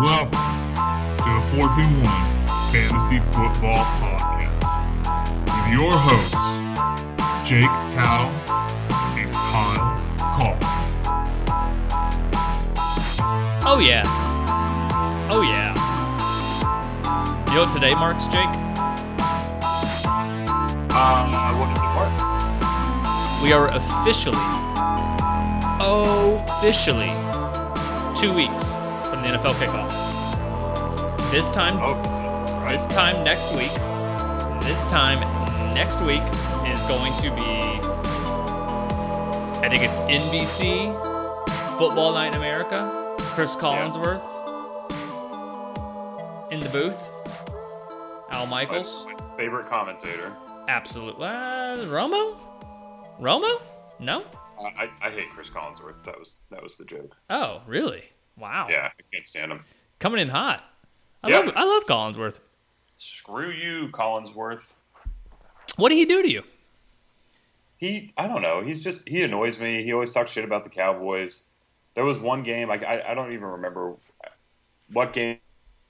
Welcome to the 421 Fantasy Football Podcast with your hosts, Jake Tao and Kyle Call. Oh yeah. Oh yeah. You know what today marks, Jake? Uh, what is it, Mark? We are officially, officially, two weeks from the NFL kickoff. This time, Oh, this time next week, this time next week is going to be, I think it's NBC, Football Night in America, Chris Collinsworth in the booth, Al Michaels. my favorite commentator. Absolutely. Uh, Romo? Romo? No? I, I hate Chris Collinsworth. That was that was the joke. Oh, really? Wow. Yeah, I can't stand him. Coming in hot. I Yeah. love I love Collinsworth. Screw you, Collinsworth. What did he do to you? He, I don't know. He's just he annoys me. He always talks shit about the Cowboys. There was one game I, I, I don't even remember what game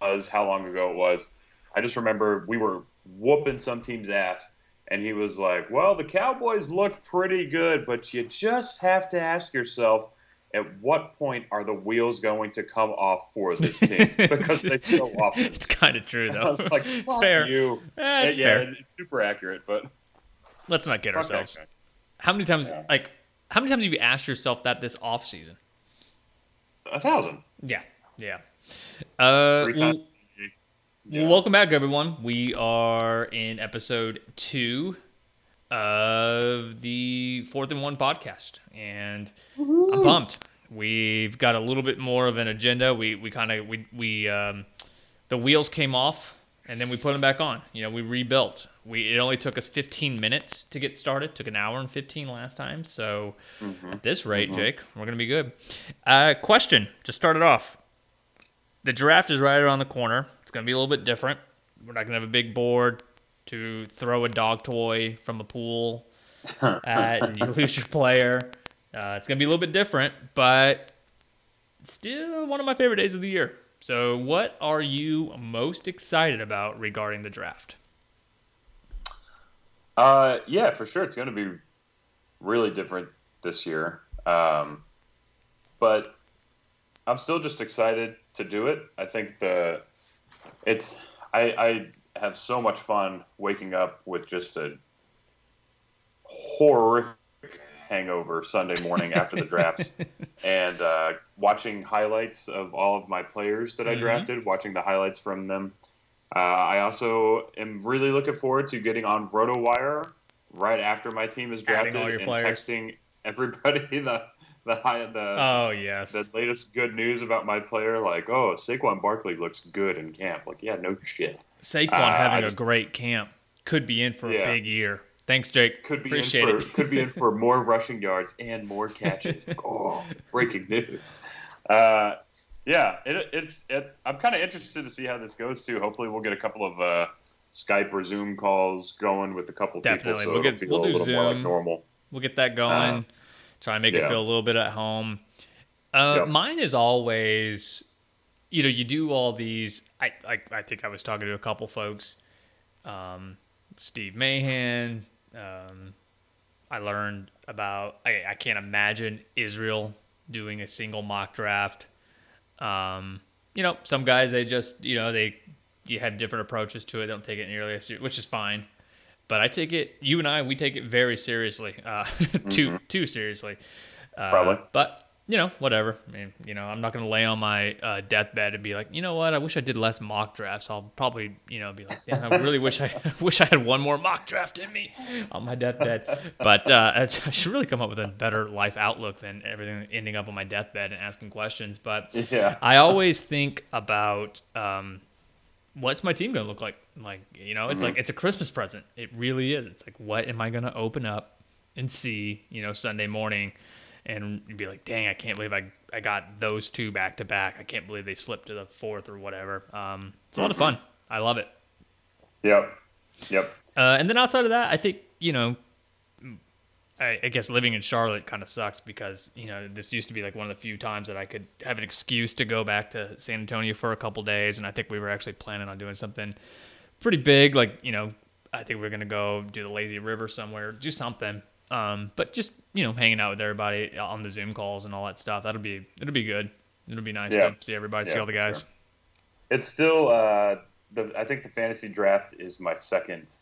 it was, how long ago it was. I just remember we were whooping some team's ass, and he was like, "Well, the Cowboys look pretty good, but you just have to ask yourself." At what point are the wheels going to come off for this team? Because they so often. It's kind of true I though. was like, it's fair. you." Eh, it's yeah, fair. it's super accurate, but Let's not get ourselves. How many times Yeah. like how many times have you asked yourself that this off season? a thousand. Yeah. Yeah. Uh well, well, welcome back everyone. We are in episode 2 of the Fourth and One podcast and I'm pumped. We've got a little bit more of an agenda. We we kind of we we um, the wheels came off and then we put them back on. You know, we rebuilt. We it only took us 15 minutes to get started. Took an hour and 15 last time. So at this rate, Jake, we're gonna be good. Uh, question to start it off. The draft is right around the corner. It's gonna be a little bit different. We're not gonna have a big board to throw a dog toy from a pool at and you lose your player. Uh, it's gonna be a little bit different, but still one of my favorite days of the year. So, what are you most excited about regarding the draft? Uh, yeah, for sure. It's going to be really different this year. Um, but I'm still just excited to do it. I think the it's I, I have so much fun waking up with just a horrific hangover Sunday morning after the drafts and uh, watching highlights of all of my players that I Mhm. drafted, watching the highlights from them. Uh, I also am really looking forward to getting on RotoWire right after my team is drafted and players. texting everybody the the high the Oh yes, the latest good news about my player. Like, oh, Saquon Barkley looks good in camp. Like, yeah, no shit. Saquon uh, having I a just- great camp could be in for a big year. Thanks, Jake. Could be Appreciate in for it. could be in for more rushing yards and more catches. oh, breaking news. Uh, yeah, it, it's. It, I'm kind of interested to see how this goes too. Hopefully, we'll get a couple of uh, Skype or Zoom calls going with a couple Definitely. people, so We'll it'll get- feel we'll a do little more like Zoom. normal. We'll get that going. Try and make it feel a little bit at home. Uh, Yep. Mine is always, you know, you do all these. I, I I think I was talking to a couple folks, um, Steve Mahan. Um, I learned about. I, I can't imagine Israel doing a single mock draft. Um, you know, some guys they just you know they you have different approaches to it. They don't take it nearly as serious, which is fine. But I take it. You and I, we take it very seriously. Uh, too too seriously. Uh, Probably. But you know, whatever. I mean, you know, I'm not gonna lay on my uh, deathbed and be like, you know what? I wish I did less mock drafts. I'll probably, you know, be like, yeah, I really wish I wish I had one more mock draft in me on my deathbed. But uh, I I should really come up with a better life outlook than everything ending up on my deathbed and asking questions. But Yeah. I always think about um, what's my team gonna look like. Like, you know, it's Mm-hmm. like it's a Christmas present. It really is. It's like, what am I gonna open up and see? You know, Sunday morning, and be like, dang, I can't believe I I got those two back to back. I can't believe they slipped to the fourth or whatever. Um, it's a lot of Mm-hmm. fun. I love it. Yep. Yep. Uh, and then outside of that, I think you know, I, I guess living in Charlotte kind of sucks because you know this used to be like one of the few times that I could have an excuse to go back to San Antonio for a couple days, and I think we were actually planning on doing something pretty big, like you know, I think we are gonna go do the lazy river somewhere, do something. Um, but just you know, hanging out with everybody on the Zoom calls and all that stuff. That'll be it'll be good. It'll be nice Yeah. to see everybody, see all the guys. sure. It's still uh, the. I think the fantasy draft is my second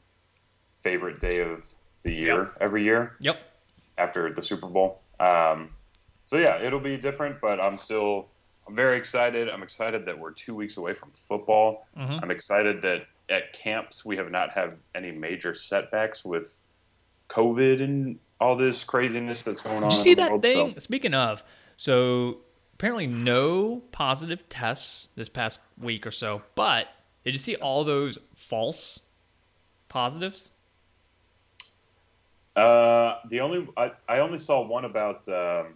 favorite day of the year Yep. every year Yep. after the Super Bowl. Um, so yeah, it'll be different, but I'm still. I'm very excited. I'm excited that we're two weeks away from football. Mhm. I'm excited that at camps we have not had any major setbacks with COVID and all this craziness that's going on. Did you in see the that world, thing? so- Speaking of, so apparently no positive tests this past week or so, but did you see all those false positives? Uh, the only I, I only saw one about um,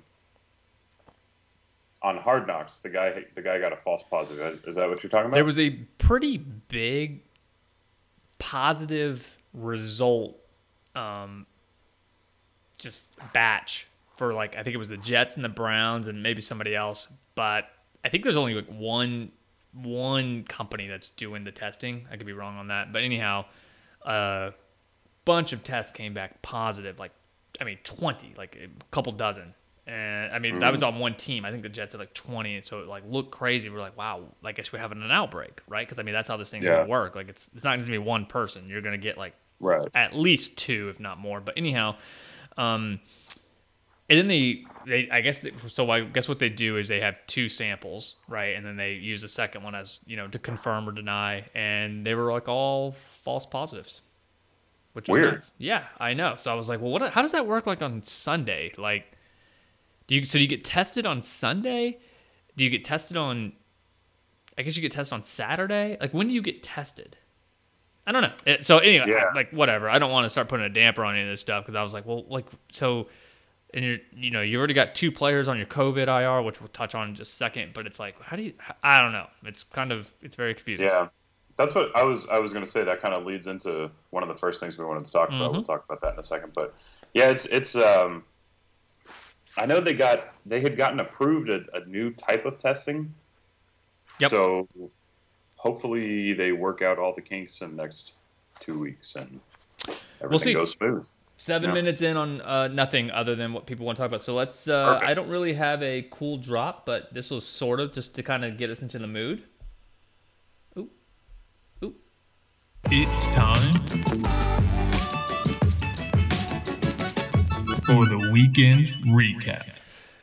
on Hard Knocks. The guy the guy got a false positive. Is, is that what you're talking about? There was a pretty big positive result, um, just batch for like I think it was the Jets and the Browns and maybe somebody else, but I think there's only like one one company that's doing the testing. I could be wrong on that, but anyhow, a bunch of tests came back positive. Like I mean, twenty, like a couple dozen. And I mean, that was on one team. I think the Jets had like 20, and so it like looked crazy. We're like, wow, I guess we're having an outbreak, right? Because I mean, that's how this thing's Yeah. gonna work. Like, it's it's not gonna be one person. You're gonna get like right. at least two, if not more. But anyhow, um, and then they, they I guess, they, so I guess what they do is they have two samples, right? And then they use the second one as you know to confirm or deny, and they were like all false positives, which was Weird. nuts. Yeah, I know. So I was like, well, what? How does that work? Like on Sunday, like, do you so do you get tested on Sunday? Do you get tested on? I guess you get tested on Saturday. Like, when do you get tested? I don't know. It- so anyway, Yeah. like whatever. I don't want to start putting a damper on any of this stuff because I was like, well, like so, and you're you know you already got two players on your COVID IR, which we'll touch on in just a second. But it's like, how do you? I don't know. It's kind of it's very confusing. Yeah, that's what I was. I was going to say. That kind of leads into one of the first things we wanted to talk about. Mhm. We'll talk about that in a second. But yeah, it's it's. Um, I know they got they had gotten approved a, a new type of testing. Yep. So hopefully they work out all the kinks in the next two weeks and everything see. goes smooth. Seven Yeah. minutes in on uh, nothing other than what people want to talk about. So let's. Uh. I don't really have a cool drop, but this was sort of just to kind of get us into the mood. Ooh, ooh. It's time for the weekend recap.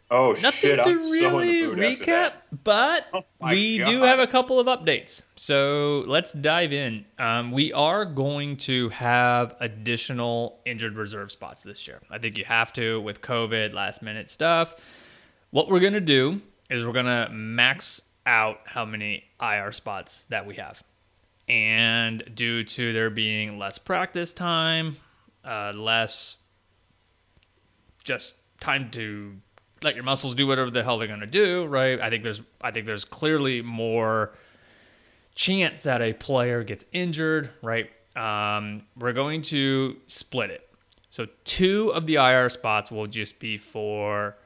Oh Nothing shit! to I'm so in really the mood after recap, that. but Oh my we do have a couple of updates. So let's dive in. Um, we are going to have additional injured reserve spots this year. I think you have to with COVID, last minute stuff. What we're going to do is we're going to max out how many IR spots that we have. And due to there being less practice time, uh, less just time to let your muscles do whatever the hell they're to do, right? I think there's I think there's clearly more chance that a player gets injured, right? Um, we're going to split it. So two of the IR spots will just be for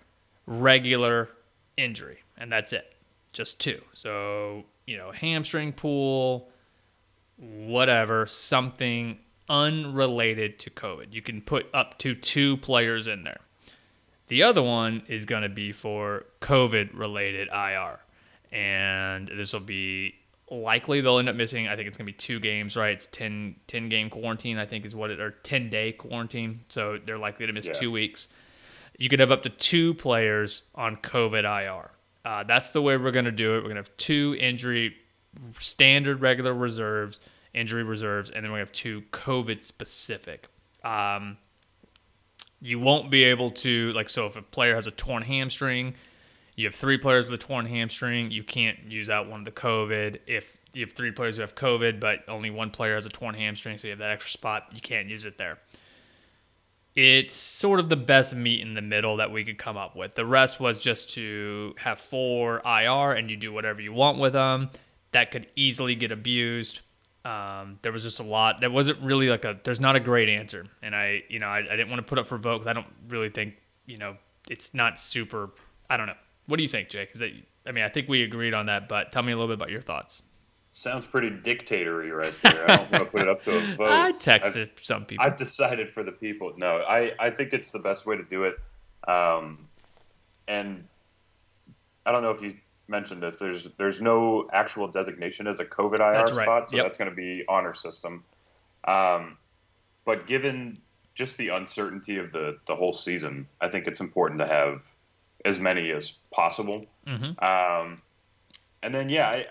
regular injury, and that's it. Just two. So, you know, hamstring pull, whatever, something unrelated to COVID. You can put up to two players in there. The other one is going to be for COVID related IR. And this will be likely they'll end up missing. I think it's going to be two games, right? It's 10, 10 game quarantine, I think is what it, or 10 day quarantine. So they're likely to miss Yeah. two weeks. You could have up to two players on COVID IR. Uh, that's the way we're going to do it. We're going to have two injury, standard regular reserves, injury reserves, and then we have two COVID specific. Um, you won't be able to like so if a player has a torn hamstring you have three players with a torn hamstring you can't use out one of the covid. If you have three players who have covid but only one player has a torn hamstring so you have that extra spot you can't use it there. It's sort of the best meat in the middle that we could come up with. The rest was just to have four ir and you do whatever you want with them that could easily get abused Um, there was just a lot. that wasn't really like a. There's not a great answer, and I, you know, I, I didn't want to put up for vote because I don't really think, you know, it's not super. I don't know. What do you think, Jake? Is that? I mean, I think we agreed on that, but tell me a little bit about your thoughts. Sounds pretty dictatory right there. I don't want to put it up to a vote. I texted I've, some people. I've decided for the people. No, I, I think it's the best way to do it. Um, and I don't know if you mentioned this. There's there's no actual designation as a COVID IR right. spot, so Yep. that's going to be honor system. Um, but given just the uncertainty of the the whole season, I think it's important to have as many as possible. Mhm. Um, and then yeah,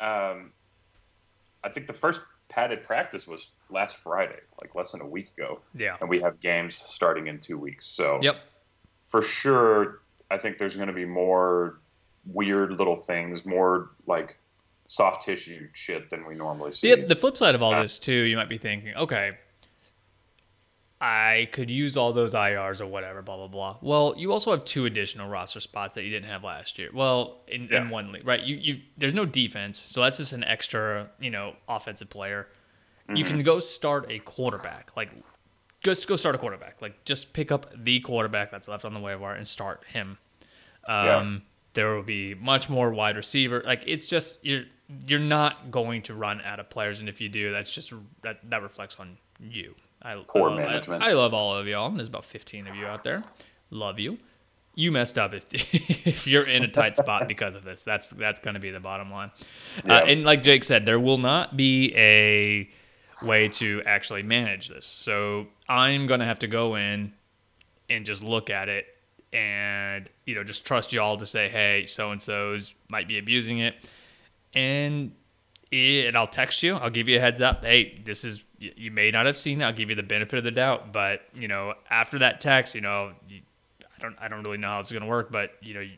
I, um, I think the first padded practice was last Friday, like less than a week ago, Yeah. and we have games starting in two weeks. So Yep. for sure, I think there's going to be more weird little things, more like soft tissue shit than we normally see. The, the flip side of all Uh, this too, you might be thinking, okay, I could use all those IRs or whatever, blah blah blah. Well, you also have two additional roster spots that you didn't have last year. Well, in, Yeah. in one league, right? You you there's no defense, so that's just an extra, you know, offensive player. You Mm-hmm. can go start a quarterback, like just go start a quarterback, like just pick up the quarterback that's left on the waiver wire and start him. Yeah. There will be much more wide receiver. Like it's just you're you're not going to run out of players, and if you do, that's just that that reflects on you. I, Poor I love- I- management. I, love all of y'all. There's about 15 of you out there. Love you. You messed up if if you're in a tight spot because of this. That's that's going to be the bottom line. Yeah. Uh, and like Jake said, there will not be a way to actually manage this. So I'm going to have to go in and just look at it and you know just trust y'all to say hey so and so's might be abusing it and it, I'll text you I'll give you a heads up hey this is you may not have seen it I'll give you the benefit of the doubt but you know after that text you know you, I don't I don't really know how it's gonna work but you know you,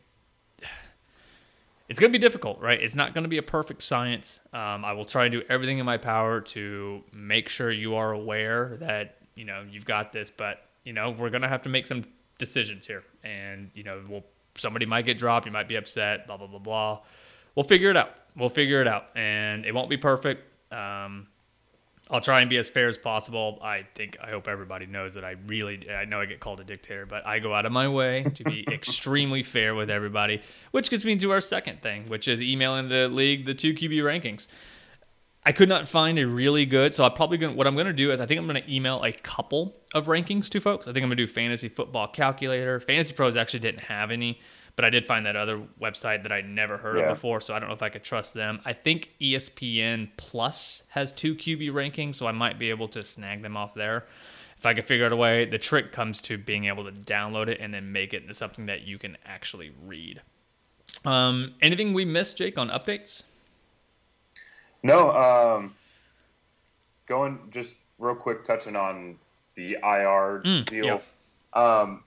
it's going to be difficult, right? It's not going to be a perfect science. Um, I will try and do everything in my power to make sure you are aware that you know you've got this, but you know we're going to have to make some decisions here, and you know we'll somebody might get dropped, you might be upset, blah blah blah blah. We'll figure it out. We'll figure it out, and it won't be perfect. Um, I'll try and be as fair as possible. I think I hope everybody knows that I really I know I get called a dictator, but I go out of my way to be extremely fair with everybody, which gets me to our second thing, which is emailing the league the two QB rankings. I could not find a really good, so I probably gonna what I'm gonna do is I think I'm gonna email a couple of rankings to folks. I think I'm gonna do fantasy football calculator. Fantasy Pros actually didn't have any, but I did find that other website that I'd never heard Yeah. of before, so I don't know if I could trust them. I think ESPN Plus has two QB rankings, so I might be able to snag them off there. If I can figure out a way, the trick comes to being able to download it and then make it into something that you can actually read. Um, anything we missed, Jake, on updates? No, um, going just real quick, touching on the IR Mm, deal. Um,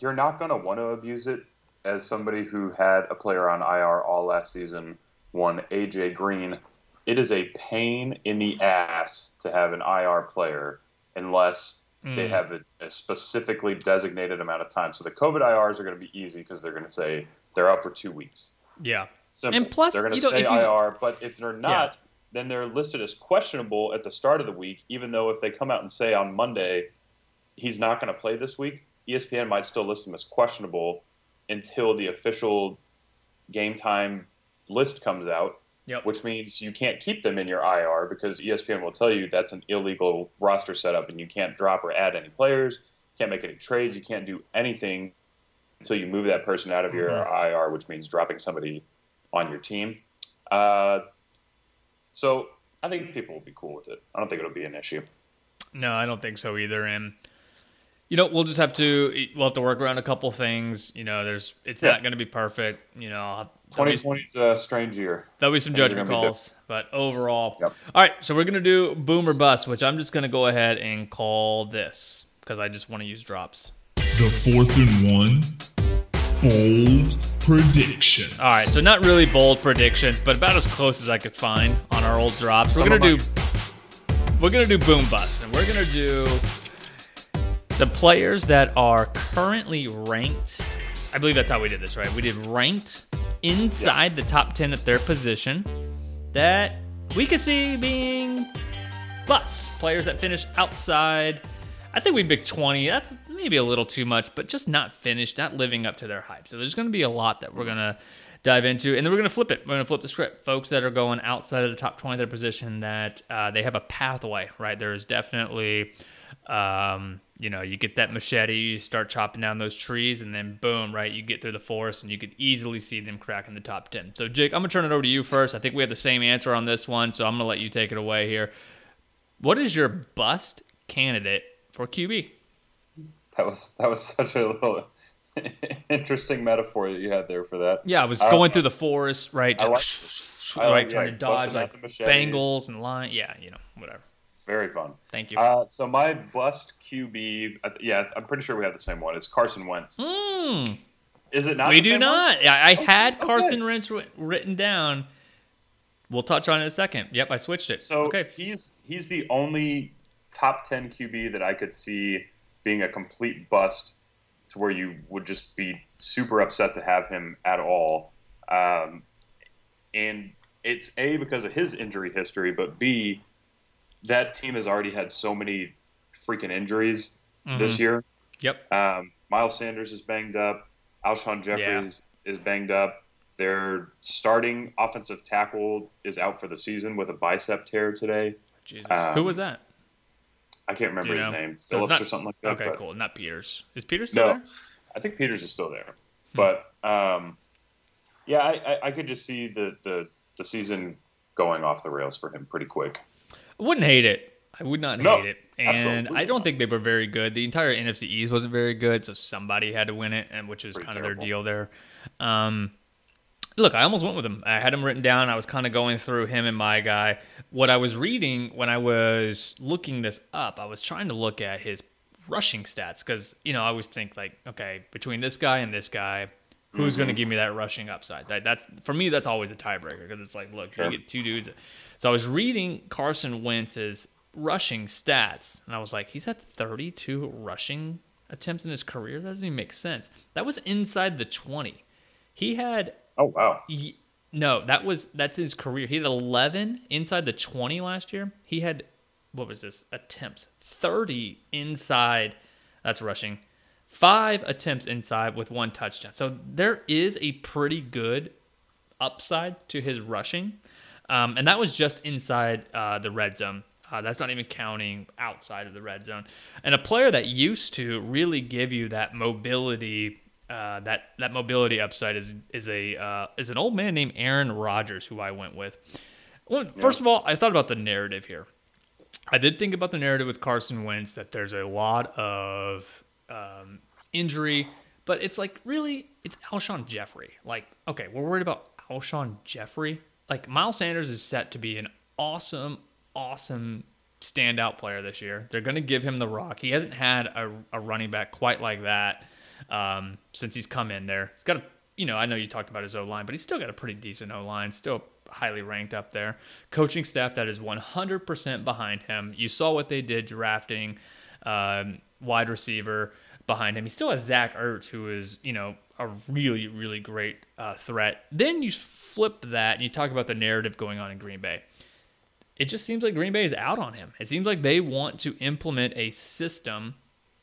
you're not going to want to abuse it as somebody who had a player on IR all last season, one AJ Green. It is a pain in the ass to have an IR player unless they Mm. have a, a specifically designated amount of time. So the COVID IRs are going to be easy because they're going to say they're out for two weeks. Yeah. Simple. And plus, they're going to you know, stay you- IR, but if they're not, then they're listed as questionable at the start of the week. Even though if they come out and say on Monday he's not going to play this week, ESPN might still list him as questionable until the official game time list comes out. Yep. Which means you can't keep them in your IR because ESPN will tell you that's an illegal roster setup and you can't drop or add any players, can't make any trades, you can't do anything until you move that person out of your Mhm. IR, which means dropping somebody on your team. Uh, so I think people will be cool with it. I don't think it'll be an issue. No, I don't think so either. And you know, we'll just have to we'll have to work around a couple things. You know, there's it's Yeah. not going to be perfect. You know, I'll- 2020 is a strange year. there'll be some Things judgment calls, but overall, Yep. all right. So we're gonna do boom or bust, which I'm just gonna go ahead and call this because I just want to use drops. The fourth and one bold prediction. All right, so not really bold predictions, but about as close as I could find on our old drops. We're gonna do we're gonna do boom bust, and we're gonna do the players that are currently ranked. I believe that's how we did this, right? We did ranked inside the top ten at their position that we could see being bus players that finish outside. I think we picked 20. That's maybe a little too much, but just not finished, not living up to their hype. So there's going to be a lot that we're going to dive into, and then we're going to flip it. We're going to flip the script. Folks that are going outside of the top 20 of their position that uh, they have a pathway, right? There's definitely, um, you know, you get that machete, you start chopping down those trees, and then boom, right? You get through the forest, and you could easily see them cracking the top 10. So, Jake, I'm going to turn it over to you first. I think we have the same answer on this one, so I'm going to let you take it away here. What is your bust candidate for QB? That was that was such a little interesting metaphor that you had there for that. Yeah, I was going through the forest, right? I Just, like- I right, like- trying yeah, to dodge like. Bengals and line. Yeah, you know, whatever. Very fun. Thank you. Uh, so my bust QB, yeah, I'm pretty sure we have the same one. It's Carson Wentz. Mm, Is it not? we the do same one? not. Yeah, I Okay, had okay. Carson Wentz written down. We'll touch on it in a second. Yep, I switched it. So okay. he's he's the only top ten QB that I could see being a complete bust to where you would just be super upset to have him at all. Um, and it's a because of his injury history, but b that team has already had so many freaking injuries this Mhm. year. Yep. Um, Miles Sanders is banged up. Alshon Jeffries is banged up. Their starting offensive tackle is out for the season with a bicep tear today. Jesus. um, Who was that? I can't remember you his know? name, So Phillips not- or something like that. Okay, but cool. Not Peters. Is Peters still No, there? I think Peters is still there. Hmm. But um, yeah, I, I, I could just see the, the the season going off the rails for him pretty quick. I wouldn't hate it. I would not No, hate it. And I don't not. think they were very good. The entire NFC East wasn't very good, so somebody had to win it, and which is Pretty kind of their deal there. Um, look, I almost went with him. I had him written down. I was kind of going through him and my guy. What I was reading when I was looking this up, I was trying to look at his rushing stats because you know I always think like, okay, between this guy and this guy, who's going to mm-hmm. give me that rushing upside? That, that's for me. That's always a tiebreaker because it's like, look, Sure. you get two dudes. So I was reading Carson Wentz's rushing stats, and I was like, he's had 32 rushing attempts in his career. That doesn't even make sense. That was inside the 20. He had Oh wow, Ye- No, that was that's his career. He had 11 inside the 20 last year. He had what was this attempts? 30 inside. That's rushing. Five attempts inside with one touchdown. So there is a pretty good upside to his rushing, um, and that was just inside uh, the red zone. Uh, that's not even counting outside of the red zone. And a player that used to really give you that mobility, uh, that that mobility upside is is a uh, is an old man named Aaron Rodgers, who I went with. Well, first of all, I thought about the narrative here. I did think about the narrative with Carson Wentz that there's a lot of um, injury, but it's like really, it's Alshon Jeffery. Like, okay, we're worried about Alshon Jeffery. Like, Miles Sanders is set to be an awesome, awesome standout player this year. They're going to give him the rock. He hasn't had a, a running back quite like that um, since he's come in there. He's got a, you know, I know you talked about his O line, but he's still got a pretty decent O line, still highly ranked up there. Coaching staff that is 100% behind him. You saw what they did drafting um, wide receiver behind him. He still has Zach Ertz, who is, you know, a really, really great uh, threat. Then you flip that and you talk about the narrative going on in Green Bay it just seems like Green Bay is out on him. It seems like they want to implement a system.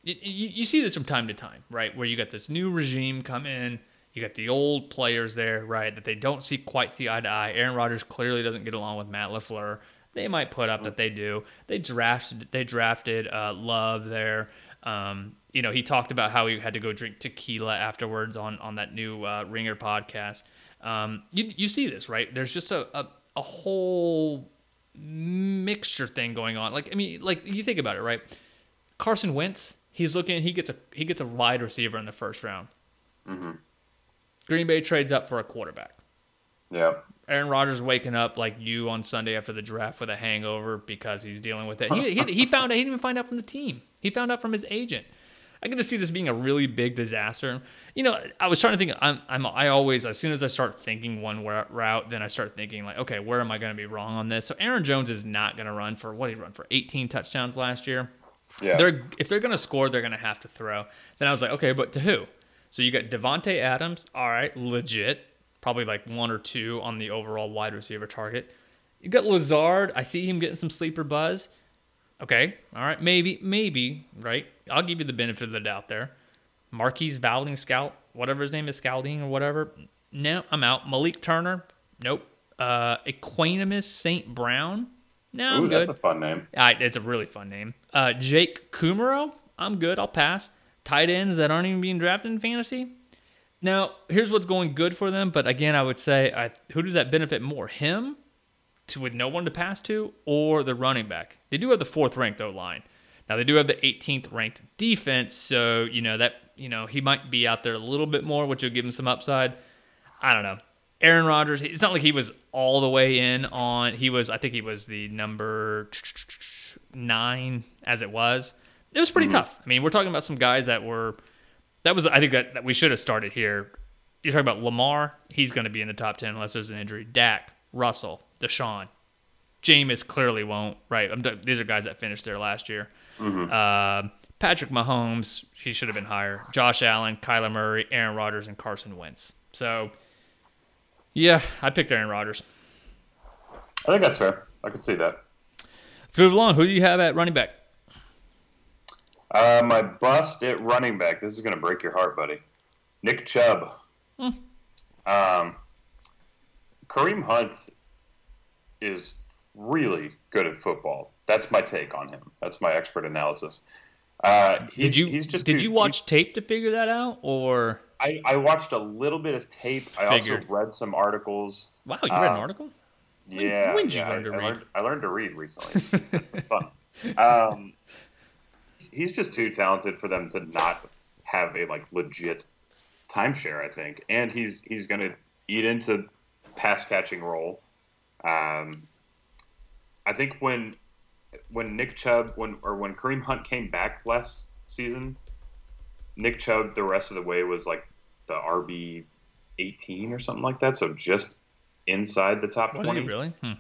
You, you, see this from time to time, right? Where you got this new regime come in, you got the old players there, right? That they don't see quite see eye to eye. Aaron Rodgers clearly doesn't get along with Matt LaFleur. They might put up that they do. They drafted they drafted uh, Love there. Um, you know, he talked about how he had to go drink tequila afterwards on on that new uh, Ringer podcast. Um, you you see this, right? There's just a, a a whole mixture thing going on. Like I mean, like you think about it, right? Carson Wentz, he's looking, he gets a he gets a wide receiver in the first round. Mhm. Green Bay trades up for a quarterback. yeah, Aaron Rodgers waking up like you on Sunday after the draft with a hangover because he's dealing with it. He, he, he found out he didn't even find out from the team. He found out from his agent. I can just see this being a really big disaster. You know, I was trying to think. I'm, I'm I always as soon as I start thinking one route, then I start thinking like, okay, where am I going to be wrong on this? So Aaron Jones is not going to run for what he run for 18 touchdowns last year. Yeah. They're if they're gonna score, they're gonna have to throw. Then I was like, okay, but to who? So you got Davante Adams, all right, legit, probably like one or two on the overall wide receiver target. You got Lazard. I see him getting some sleeper buzz. Okay, all right, maybe, maybe, right? I'll give you the benefit of the doubt there. Marquise Valding Scout, whatever his name is, Scalding or whatever. No, I'm out. Malik Turner, nope. Uh, Equanimeous St. Brown, no, I'm Ooh, good. that's a fun name. Right, it's a really fun name. Uh, Jake Kumerow, I'm good. I'll pass. Tight ends that aren't even being drafted in fantasy. Now, here's what's going good for them, but again, I would say, I, who does that benefit more? Him, to, with no one to pass to, or the running back? They do have the fourth ranked O line. Now they do have the 18th ranked defense, so you know that you know he might be out there a little bit more, which will give him some upside. I don't know. Aaron Rodgers, it's not like he was all the way in on. He was, I think he was the number nine as it was. It was pretty tough. I mean, we're talking about some guys that were. That was, I think that, that we should have started here. You're talking about Lamar. He's going to be in the top ten unless there's an injury. Dak, Russell, Deshaun, Jameis clearly won't. Right. These are guys that finished there last year. Uh, Patrick Mahomes, he should have been higher. Josh Allen, Kyler Murray, Aaron Rodgers, and Carson Wentz. So, yeah, I picked Aaron Rodgers. I think that's fair. I can see that. Let's move along. Who do you have at running back? Uh, my bust at running back. This is going to break your heart, buddy. Nick Chubb. Um, Kareem Hunt is really good at football. That's my take on him. That's my expert analysis. Uh, he's, Did you He's just did too- you watch tape to figure that out, or I, I watched a little bit of tape. I Figured. also read some articles. wow, you read an Uh, article? When- Yeah, when did you yeah, learn to I, I read? Learned, I learned to read recently. It's, it's fun. Um, he's just too talented for them to not have a like legit timeshare. I think, and he's he's going to eat into pass catching role. Um, I think when when Nick Chubb when or when Kareem Hunt came back last season, Nick Chubb the rest of the way was like the RB eighteen or something like that. So just inside the top Was twenty. he really? Hmm.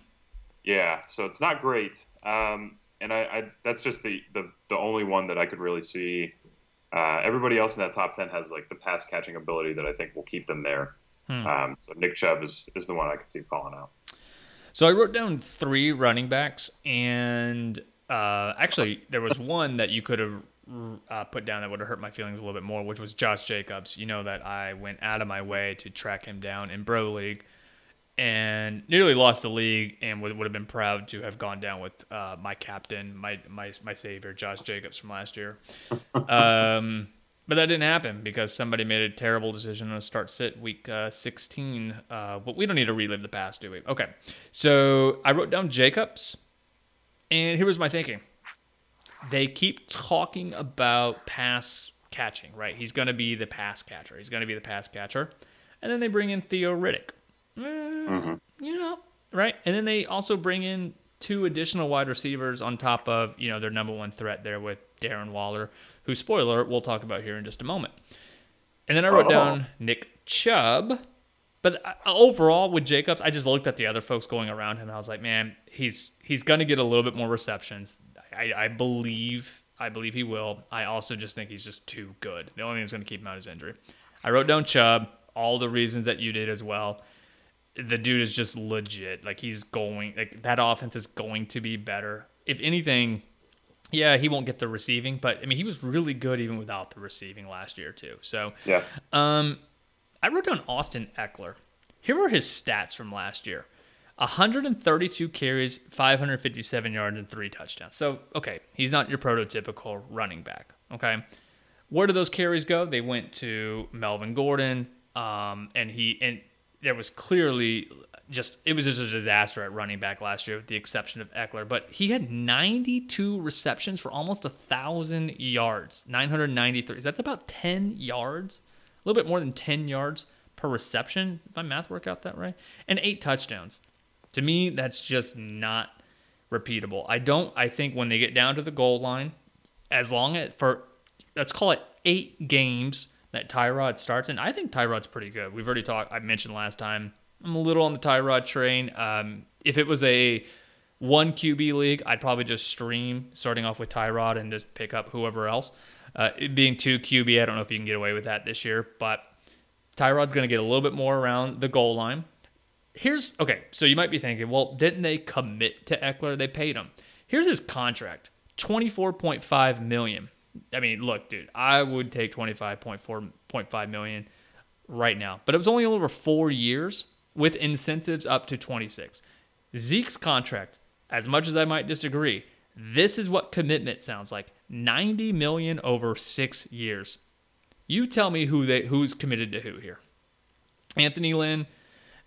Yeah, so it's not great. Um, and I, I that's just the, the the only one that I could really see. Uh, everybody else in that top ten has like the pass catching ability that I think will keep them there. Hmm. Um, so Nick Chubb is, is the one I could see falling out. So I wrote down three running backs, and uh, actually there was one that you could have uh, put down that would have hurt my feelings a little bit more, which was Josh Jacobs. You know that I went out of my way to track him down in Bro League, and nearly lost the league, and would, would have been proud to have gone down with uh, my captain, my my my savior, Josh Jacobs from last year. Um, but that didn't happen because somebody made a terrible decision on a start sit week uh, 16. Uh, but we don't need to relive the past, do we? Okay. So I wrote down Jacobs, and here was my thinking. They keep talking about pass catching, right? He's going to be the pass catcher. He's going to be the pass catcher. And then they bring in Theo Riddick. Eh, You know, right? And then they also bring in two additional wide receivers on top of, you know, their number one threat there with Darren Waller, who, spoiler, we'll talk about here in just a moment. And then I wrote Oh. down Nick Chubb. But uh, overall, with Jacobs, I just looked at the other folks going around him. And I was like, man, he's he's going to get a little bit more receptions. I, I believe I believe he will. I also just think he's just too good. The only thing that's going to keep him out is injury. I wrote down Chubb. All the reasons that you did as well. The dude is just legit. Like he's going. Like that offense is going to be better. If anything, yeah, he won't get the receiving, but I mean, he was really good even without the receiving last year too. So Yeah. um, I wrote down Austin Ekeler. Here are his stats from last year 132 carries, 557 yards, and three touchdowns. So, okay, he's not your prototypical running back. Okay. Where did those carries go? They went to Melvin Gordon. Um, and he, and there was clearly just, it was just a disaster at running back last year with the exception of Ekeler. But he had 92 receptions for almost a thousand yards, 993. That's about 10 yards a little bit more than 10 yards per reception. If my math work out that right? And eight touchdowns. To me, that's just not repeatable. I don't, I think when they get down to the goal line, as long as for, let's call it eight games that Tyrod starts, and I think Tyrod's pretty good. We've already talked, I mentioned last time, I'm a little on the Tyrod train. Um, if it was a one QB league, I'd probably just stream starting off with Tyrod and just pick up whoever else. Uh, being two QB, I don't know if you can get away with that this year, but Tyrod's going to get a little bit more around the goal line. Here's okay. So you might be thinking, well, didn't they commit to Ekeler? They paid him. Here's his contract: twenty four point five million. I mean, look, dude, I would take twenty five point four point five million right now, but it was only over four years with incentives up to twenty six. Zeke's contract, as much as I might disagree, this is what commitment sounds like: ninety million over six years. You tell me who they who's committed to who here. Anthony Lynn,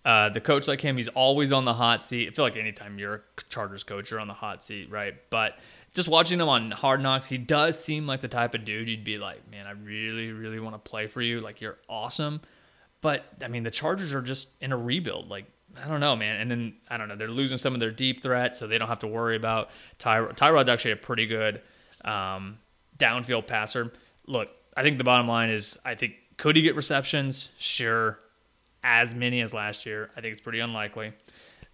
uh, the coach like him, he's always on the hot seat. I feel like anytime you're a Chargers coach, you're on the hot seat, right? But just watching him on Hard Knocks, he does seem like the type of dude you'd be like, man, I really, really want to play for you. Like you're awesome. But I mean, the Chargers are just in a rebuild. Like I don't know, man. And then I don't know, they're losing some of their deep threats, so they don't have to worry about Tyrod. Tyrod's actually a pretty good um, downfield passer. Look, I think the bottom line is, I think could he get receptions? Sure as many as last year. I think it's pretty unlikely.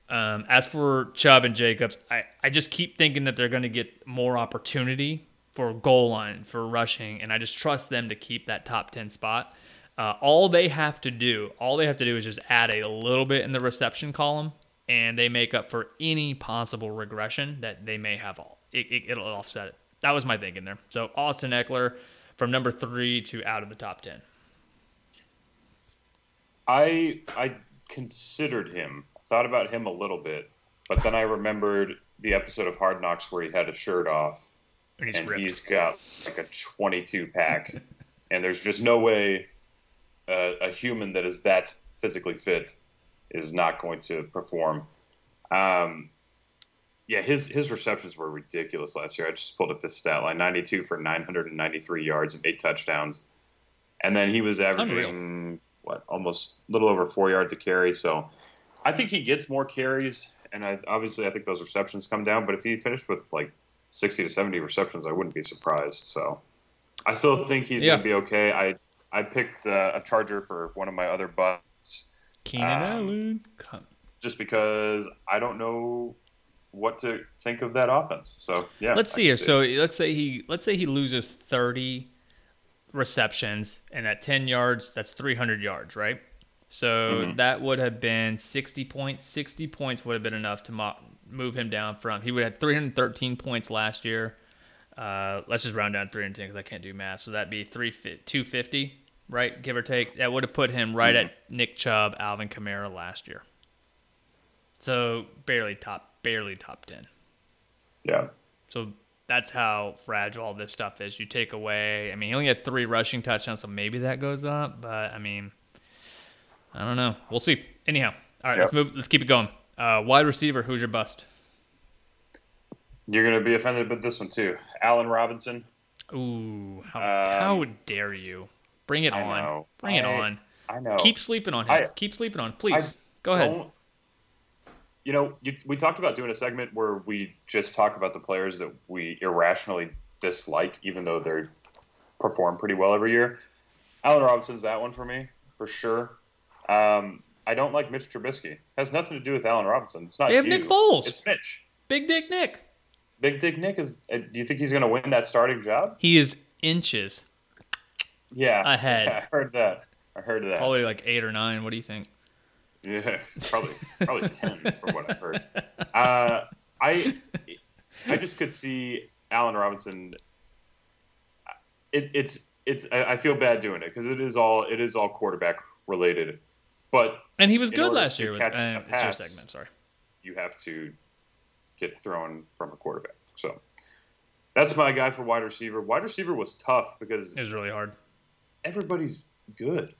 Um, as for Chubb and Jacobs, I, I just keep thinking that they're going to get more opportunity for goal line, for rushing, and I just trust them to keep that top 10 spot. Uh, all they have to do, all they have to do is just add a little bit in the reception column, and they make up for any possible regression that they may have. All it, it, it'll offset it. That was my thinking there. So Austin Ekeler from number three to out of the top 10. I I considered him, thought about him a little bit, but then I remembered the episode of Hard Knocks where he had a shirt off, And he's and he's got like a 22 pack, and there's just no way uh, a human that is that physically fit is not going to perform. Um, yeah, his his receptions were ridiculous last year. I just pulled up his stat line: 92 for 993 yards and eight touchdowns, and then he was averaging what almost a little over four yards a carry. So I think he gets more carries, and I, obviously I think those receptions come down. But if he finished with like 60 to 70 receptions, I wouldn't be surprised. So I still think he's Yeah. going to be okay. I I picked uh, a Charger for one of my other busts Keenan um, Allen. Come- just because I don't know what to think of that offense. So yeah, Let's see here. So let's say he let's say he loses 30 receptions and at 10 yards that's 300 yards, right? So Mhm. that would have been 60 points. 60 points would have been enough to mo- move him down from. He would have 313 points last year. Uh, let's just round down 310 because I can't do math. So that'd be 3 250, right? Give or take. That would have put him right Mhm. at Nick Chubb, Alvin Kamara last year. So barely top, barely top 10. yeah, So that's how fragile all this stuff is. You take away, I mean, he only had three rushing touchdowns, so maybe that goes up. But I mean, I don't know. We'll see. Anyhow, all right, let's move. Let's keep it going. Uh, wide receiver, who's your bust? you're going to be offended with this one too. Allen Robinson. Ooh, how, Um, how dare you? Bring it I on. know. Bring it on. I know. Keep sleeping on him. I- Keep sleeping on. him. Please go ahead. Don't- You know, you, we talked about doing a segment where we just talk about the players that we irrationally dislike, even though they perform pretty well every year. Allen Robinson's that one for me, for sure. Um, I don't like Mitch Trubisky. Has nothing to do with Allen Robinson. It's not They have you. Nick Foles. It's Mitch. Big Dick Nick. Big Dick Nick is. Uh, do you think he's going to win that starting job? He is inches, Yeah, Ahead. I heard that. I heard that. probably like eight or nine. What do you think? Yeah, probably probably ten from what I've heard. Uh, I I just could see Allen Robinson. It, it's it's I I feel bad doing it because it is all it is all quarterback related, but And he was good last year. With, uh, a your pass. segment. Sorry. you have to get thrown from a quarterback. So that's my guy for wide receiver. Wide receiver was tough because It was really hard. everybody's good.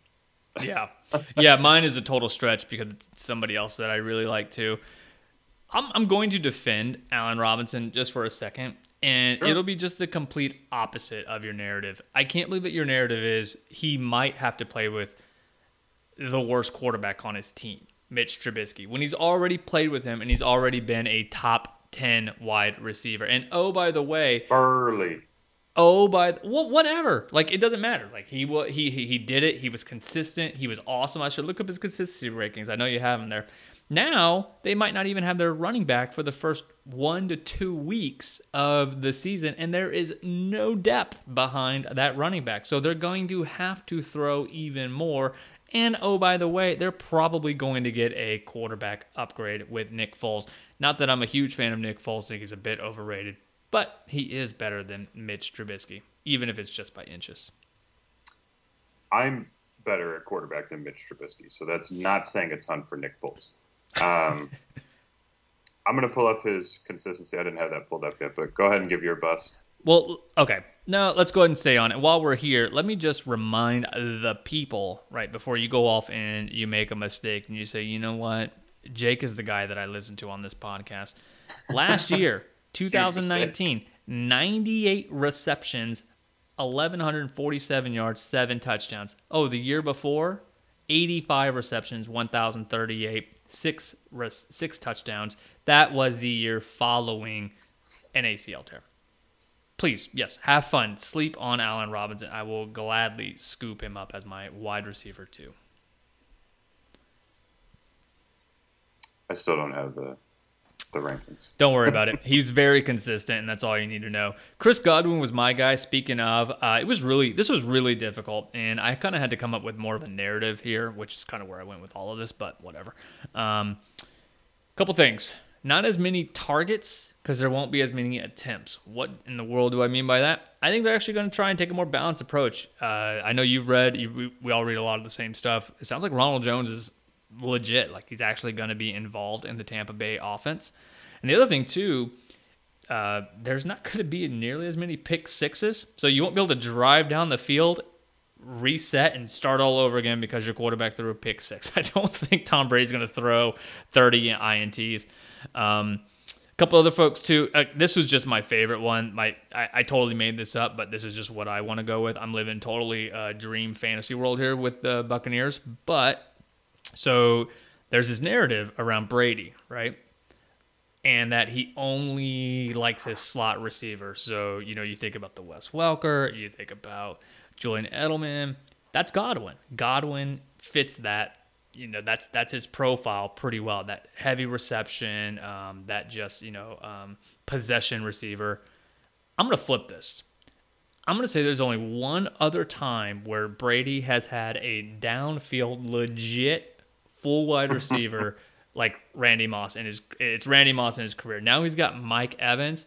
Yeah. yeah, mine is a total stretch because it's somebody else that I really like too. I'm, I'm going to defend Allen Robinson just for a second, and Sure. it'll be just the complete opposite of your narrative. I can't believe that your narrative is he might have to play with the worst quarterback on his team, Mitch Trubisky, when he's already played with him and he's already been a top 10 wide receiver. And oh, by the way, Burley. Oh by well, whatever. Like it doesn't matter. Like he he, he did it. He was consistent. He was awesome. I should look up his consistency rankings. I know you have him there. Now they might not even have their running back for the first one to two weeks of the season, and there is no depth behind that running back. So they're going to have to throw even more. And oh, by the way, they're probably going to get a quarterback upgrade with Nick Foles. Not that I'm a huge fan of Nick Foles, I think he's a bit overrated, but he is better than Mitch Trubisky, even if it's just by inches. I'm better at quarterback than Mitch Trubisky, so that's not saying a ton for Nick Foles. Um, I'm going to pull up his consistency. I didn't have that pulled up yet, but go ahead and give your bust. Well, okay. Now let's go ahead and stay on it. While we're here, let me just remind the people, right, before you go off and you make a mistake and you say, you know what? Jake is the guy that I listen to on this podcast. Last year, 2019, 98 receptions, 1,147 yards, seven touchdowns. Oh, the year before, 85 receptions, 1,038, six six touchdowns. That was the year following an ACL tear. Please, yes, have fun. Sleep on Allen Robinson. I will gladly scoop him up as my wide receiver too. I still don't have the the rankings. Don't worry about it. He's very consistent, and that's all you need to know. Chris Godwin was my guy. Speaking of, uh, it was really this was really difficult, and I kind of had to come up with more of a narrative here, which is kind of where I went with all of this. But whatever. Um, couple things. Not as many targets because there won't be as many attempts. What in the world do I mean by that? I think they're actually going to try and take a more balanced approach. Uh, I know you've read, you, we, we all read a lot of the same stuff. It sounds like Ronald Jones is legit. Like he's actually going to be involved in the Tampa Bay offense. And the other thing too, uh, there's not going to be nearly as many pick sixes, so you won't be able to drive down the field, reset, and start all over again because your quarterback threw a pick six. I don't think Tom Brady's going to throw 30 ints. Um, a couple other folks too. Uh, this was just my favorite one. My I, I, totally made this up, but this is just what I want to go with. I'm living totally uh, dream fantasy world here with the Buccaneers, but so there's this narrative around Brady, right? And that he only likes his slot receiver. So, you know, you think about the Wes Welker, you think about Julian Edelman. That's Godwin. Godwin fits that. You know, that's that's his profile pretty well. That heavy reception, um, that just you know um, possession receiver. I'm gonna flip this. I'm going to say there's only one other time where Brady has had a downfield legit full wide receiver like Randy Moss and his it's Randy Moss in his career. Now he's got Mike Evans.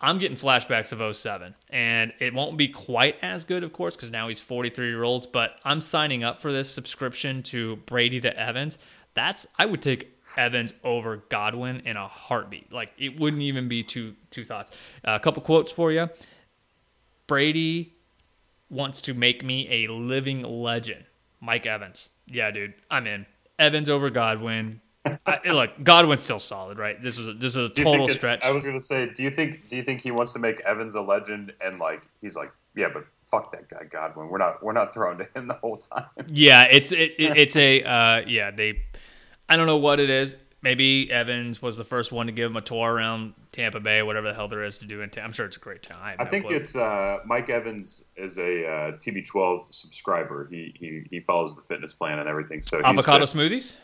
I'm getting flashbacks of 07 and it won't be quite as good of course cuz now he's 43 year olds, but I'm signing up for this subscription to Brady to Evans. That's I would take Evans over Godwin in a heartbeat. Like it wouldn't even be two two thoughts. Uh, a couple quotes for you. Brady wants to make me a living legend. Mike Evans. Yeah, dude, I'm in. Evans over Godwin. I, look, Godwin's still solid, right? This was a, this is a total stretch. I was gonna say, do you think do you think he wants to make Evans a legend and like he's like, yeah, but fuck that guy Godwin. We're not we're not throwing to him the whole time. Yeah, it's it, it it's a uh, yeah they, I don't know what it is. Maybe Evans was the first one to give him a tour around Tampa Bay, whatever the hell there is to do in. Tampa. I'm sure it's a great time. I, I think it's uh, Mike Evans is a uh, TB12 subscriber. He, he he follows the fitness plan and everything. So avocado smoothies.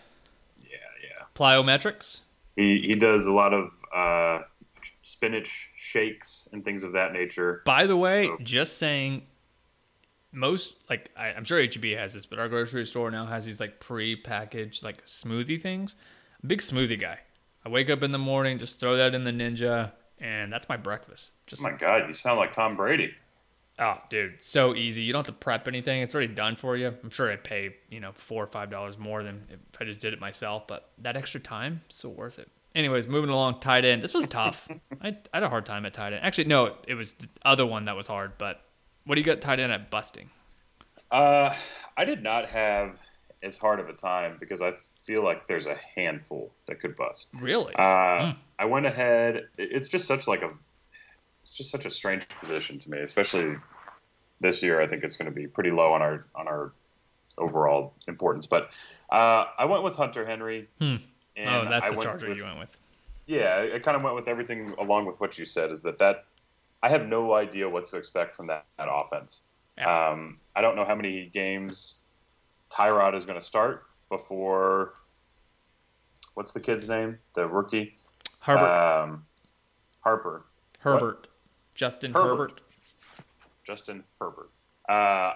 Yeah, yeah. Plyometrics. He he does a lot of uh, spinach shakes and things of that nature. By the way, so. just saying, most like I, am sure HEB has this, but our grocery store now has these like pre-packaged like smoothie things big smoothie guy. I wake up in the morning, just throw that in the Ninja, and that's my breakfast. Just oh my God, you sound like Tom Brady. Oh, dude, so easy. You don't have to prep anything. It's already done for you. I'm sure I'd pay, you know, four or five dollars more than if I just did it myself, but that extra time, so worth it. Anyways, moving along, tight end. This was tough. I, I, had a hard time at tight end. Actually, no, it was the other one that was hard. But what do you got tight end at busting? Uh, I did not have as hard of a time because I feel like there's a handful that could bust. Really? Uh, mm. I went ahead. It's just such like a, it's just such a strange position to me, especially this year. I think it's going to be pretty low on our on our overall importance. But uh, I went with Hunter Henry. Hmm. oh, that's I the Charger with, you went with. Yeah, I kind of went with everything along with what you said. Is that that I have no idea what to expect from that, that offense. Yeah. Um, I don't know how many games Tyrod is going to start before what's the kid's name? The rookie Herbert. um, Harper, Herbert. Justin Herbert. Herbert. Justin Herbert. Uh,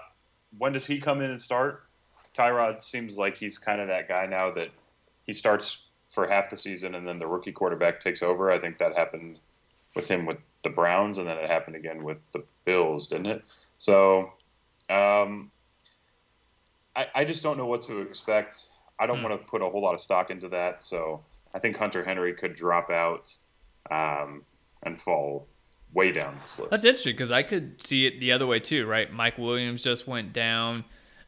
when does he come in and start? Tyrod seems like he's kind of that guy now that he starts for half the season and then the rookie quarterback takes over. I think that happened with him with the Browns and then it happened again with the Bills, didn't it? So um, I, I just don't know what to expect. I don't Hmm. want to put a whole lot of stock into that. So I think Hunter Henry could drop out um, and fall way down this list. That's interesting because I could see it the other way too, right? Mike Williams just went down.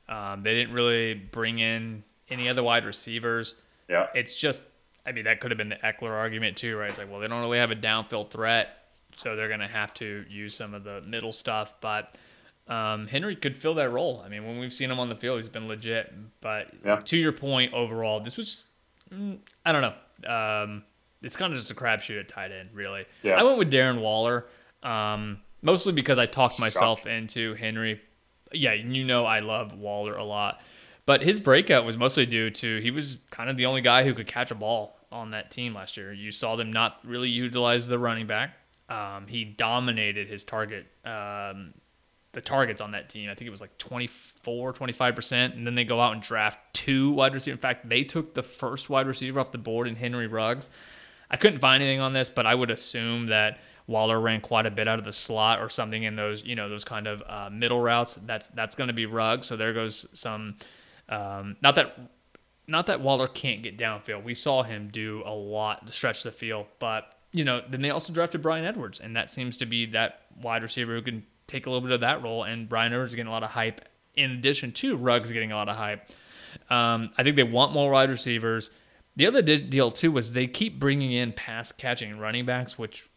Um, they didn't really bring in any other wide receivers. Yeah. It's just, I mean, that could have been the Ekeler argument too, right? It's like, well, they don't really have a downfield threat, so they're going to have to use some of the middle stuff. But um, Henry could fill that role. I mean, when we've seen him on the field, he's been legit. But Yeah. to your point, overall, this was, mm, I don't know. Um, it's kind of just a crapshoot at tight end, really. Yeah. I went with Darren Waller, um, mostly because I talked myself into Henry. Yeah, you know I love Waller a lot, but his breakout was mostly due to he was kind of the only guy who could catch a ball on that team last year. You saw them not really utilize the running back. Um, he dominated his target, um, the targets on that team. I think it was like 24, 25%. And then they go out and draft two wide receivers. In fact, they took the first wide receiver off the board in Henry Ruggs. I couldn't find anything on this, but I would assume that Waller ran quite a bit out of the slot or something in those, you know, those kind of uh, middle routes. That's that's going to be Ruggs. So there goes some. Um, not that, not that Waller can't get downfield. We saw him do a lot to stretch the field, but you know, then they also drafted Bryan Edwards, and that seems to be that wide receiver who can take a little bit of that role. And Bryan Edwards is getting a lot of hype in addition to Ruggs getting a lot of hype. Um, I think they want more wide receivers. The other deal too was they keep bringing in pass catching running backs, which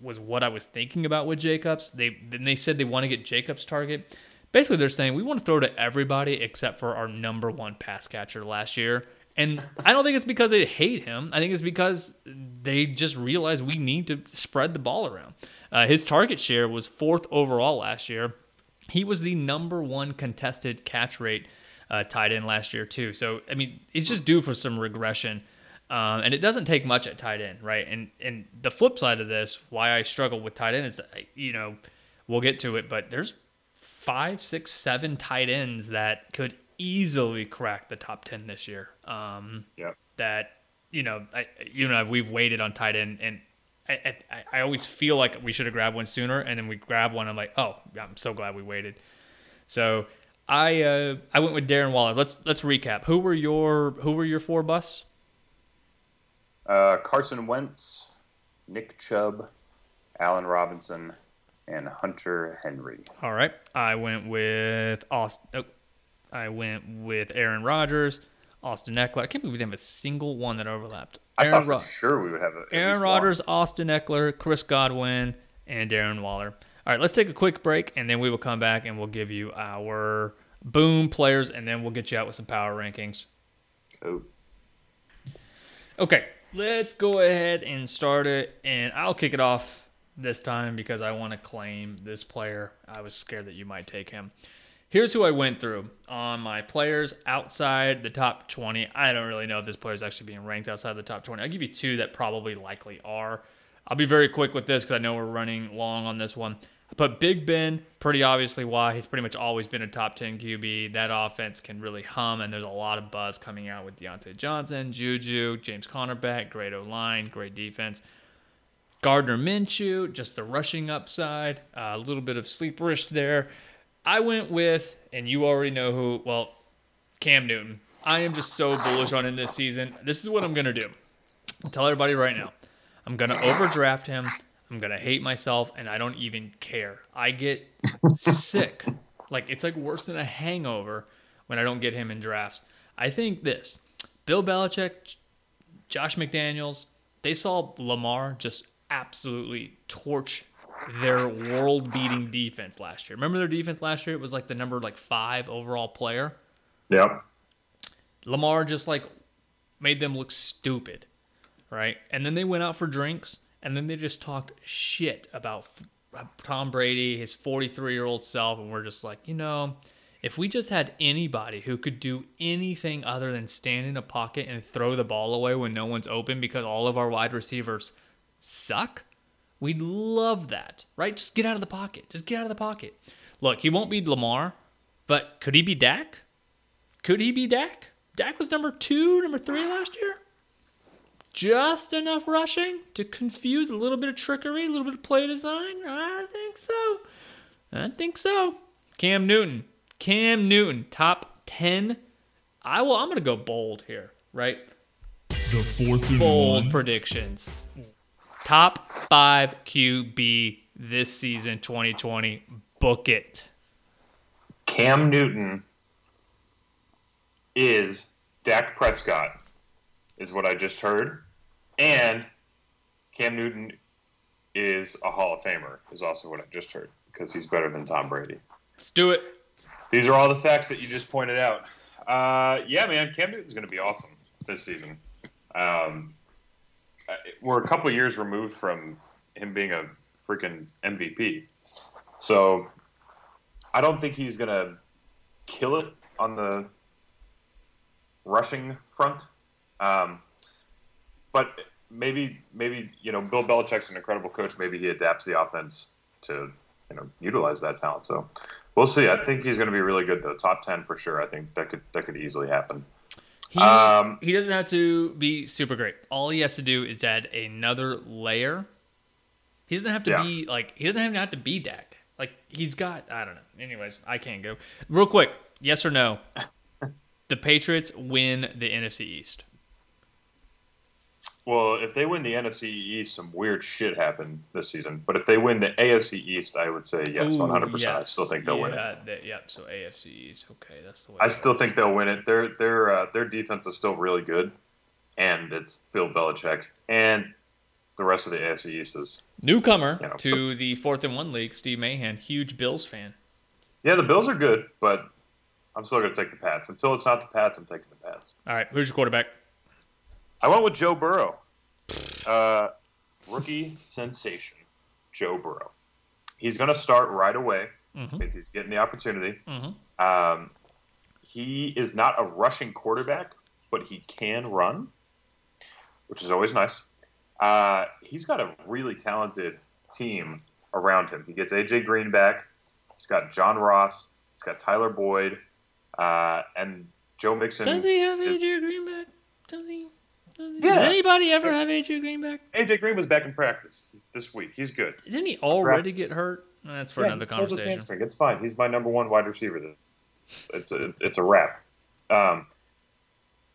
was what I was thinking about with Jacobs. They then they said they want to get Jacobs target. Basically, they're saying we want to throw to everybody except for our number one pass catcher last year. And I don't think it's because they hate him. I think it's because they just realize we need to spread the ball around. Uh, his target share was fourth overall last year. He was the number one contested catch rate uh, tight end last year too. So I mean, it's just due for some regression, um, and it doesn't take much at tight end, right? And and the flip side of this, why I struggle with tight end is, you know, we'll get to it, but there's five, six, seven tight ends that could easily crack the top ten this year. Um, Yeah. that you know, I, you know, we've waited on tight end, and I, I, I always feel like we should have grabbed one sooner, and then we grab one. I'm like, oh, I'm so glad we waited. So I uh, I went with Darren Waller. Let's let's recap. Who were your who were your four busts? Uh, Carson Wentz, Nick Chubb, Allen Robinson, and Hunter Henry. All right, I went with Austin. Oh, I went with Aaron Rodgers, Austin Ekeler. I can't believe we didn't have a single one that overlapped. I Aaron thought for sure we would have a, Aaron one. Rodgers, Austin Ekeler, Chris Godwin, and Darren Waller. All right, let's take a quick break, and then we will come back and we'll give you our boom players, and then we'll get you out with some power rankings. Oh, Okay, let's go ahead and start it, and I'll kick it off this time because I want to claim this player. I was scared that you might take him. Here's who I went through on my players outside the top 20. I don't really know if this player is actually being ranked outside the top 20. I'll give you two that probably likely are. I'll be very quick with this because I know we're running long on this one. But Big Ben, pretty obviously why. He's pretty much always been a top 10 QB. That offense can really hum, and there's a lot of buzz coming out with Diontae Johnson, Juju, James Conner back, great O line, great defense. Gardner Minshew, just the rushing upside, a little bit of sleeperish there. I went with, and you already know who, well, Cam Newton. I am just so bullish on him this season. This is what I'm going to do. I'll tell everybody right now. I'm going to overdraft him. I'm going to hate myself, and I don't even care. I get sick. Like, it's like worse than a hangover when I don't get him in drafts. I think this Bill Belichick, Josh McDaniels, they saw Lamar just absolutely torch their world beating defense last year. Remember their defense last year? It was like the number like five overall player. yep. Lamar just like made them look stupid, right? And then they went out for drinks, and then they just talked shit about Tom Brady, his 43 year old self, and we're just like, you know, If we just had anybody who could do anything other than stand in a pocket and throw the ball away when no one's open because all of our wide receivers suck, we'd love that, right? Just get out of the pocket. Just get out of the pocket. Look, he won't be Lamar, but could he be Dak? Could he be Dak? Dak was number two, number three last year. Just enough rushing to confuse a little bit of trickery, a little bit of play design. I think so. I think so. Cam Newton. Cam Newton, top 10. I will I'm gonna go bold here, right? The fourth and Bold one. predictions. Top five QB this season, 2020. Book it. Cam Newton is Dak Prescott, is what I just heard. And Cam Newton is a Hall of Famer, is also what I just heard, because he's better than Tom Brady. Let's do it. These are all the facts that you just pointed out. Uh, yeah, man, Cam Newton's going to be awesome this season. Um, we're a couple years removed from him being a freaking MVP. So I don't think he's going to kill it on the rushing front. Um, but maybe, maybe you know, Bill Belichick's an incredible coach. Maybe he adapts the offense to you know utilize that talent. So we'll see. I think he's going to be really good though. Top ten for sure. I think that could that could easily happen. He, Um, he doesn't have to be super great. All he has to do is add another layer. He doesn't have to Yeah. be like he doesn't even have to be Dak. Like he's got I don't know. Anyways, I can't go. Real quick, yes or no? the Patriots win the NFC East. Well, if they win the NFC East, some weird shit happened this season. But if they win the AFC East, I would say yes, one hundred percent. I still think they'll win it. Yeah, that- Yep. So AFC East. Okay, that's the way. I still think they'll win it. Their their uh, their defense is still really good, and it's Bill Belichick, and the rest of the AFC East is newcomer you know, to the fourth and one league. Steve Mahan, huge Bills fan. yeah. The Bills are good, but I'm still going to take the Pats until it's not the Pats. I'm taking the Pats. All right, who's your quarterback? I went with Joe Burrow, uh, rookie sensation, Joe Burrow. He's going to start right away. Mhm. Means he's getting the opportunity. Mm-hmm. Um, he is not a rushing quarterback, but he can run, which is always nice. Uh, he's got a really talented team around him. He gets AJ Green back. He's got John Ross. He's got Tyler Boyd, uh, and Joe Mixon. Does he have is- AJ Green back? Does he? Does. Yeah. Does anybody ever have AJ Green back? AJ Green was back in practice this week. He's good. Didn't he already get hurt? That's for Yeah, another conversation. It's fine. He's my number one wide receiver. It's it's it's, it's a wrap. Um,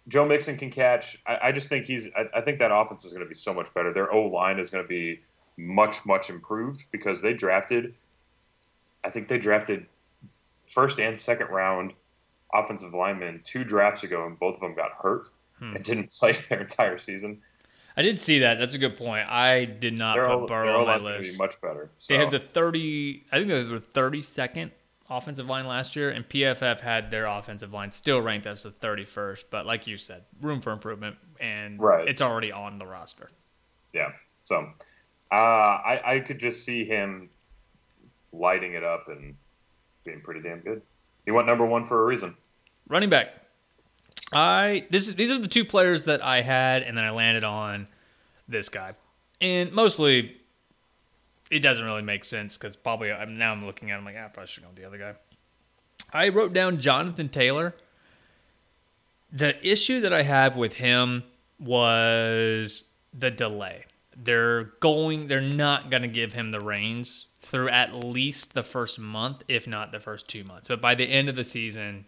Joe Mixon can catch. I, I just think he's. I, I think that offense is going to be so much better. Their O line is going to be much much improved because they drafted. I think they drafted first and second round offensive linemen two drafts ago, and both of them got hurt Hmm. and didn't play their entire season. I did see that. That's a good point. I did not Their O- put their Burrow on my to be list. much better. So. They had the 30, I think they were the 32nd offensive line last year, and PFF had their offensive line still ranked as the 31st. But like you said, room for improvement, and Right. it's already on the roster. Yeah. So uh, I, I could just see him lighting it up and being pretty damn good. He went number one for a reason. Running back. I this is, these are the two players that I had, and then I landed on this guy, and mostly it doesn't really make sense because probably I'm now I'm looking at him like ah, I probably should go with the other guy. I wrote down Jonathan Taylor. The issue that I have with him was the delay. They're going they're not going to give him the reins through at least the first month, if not the first 2 months. But by the end of the season,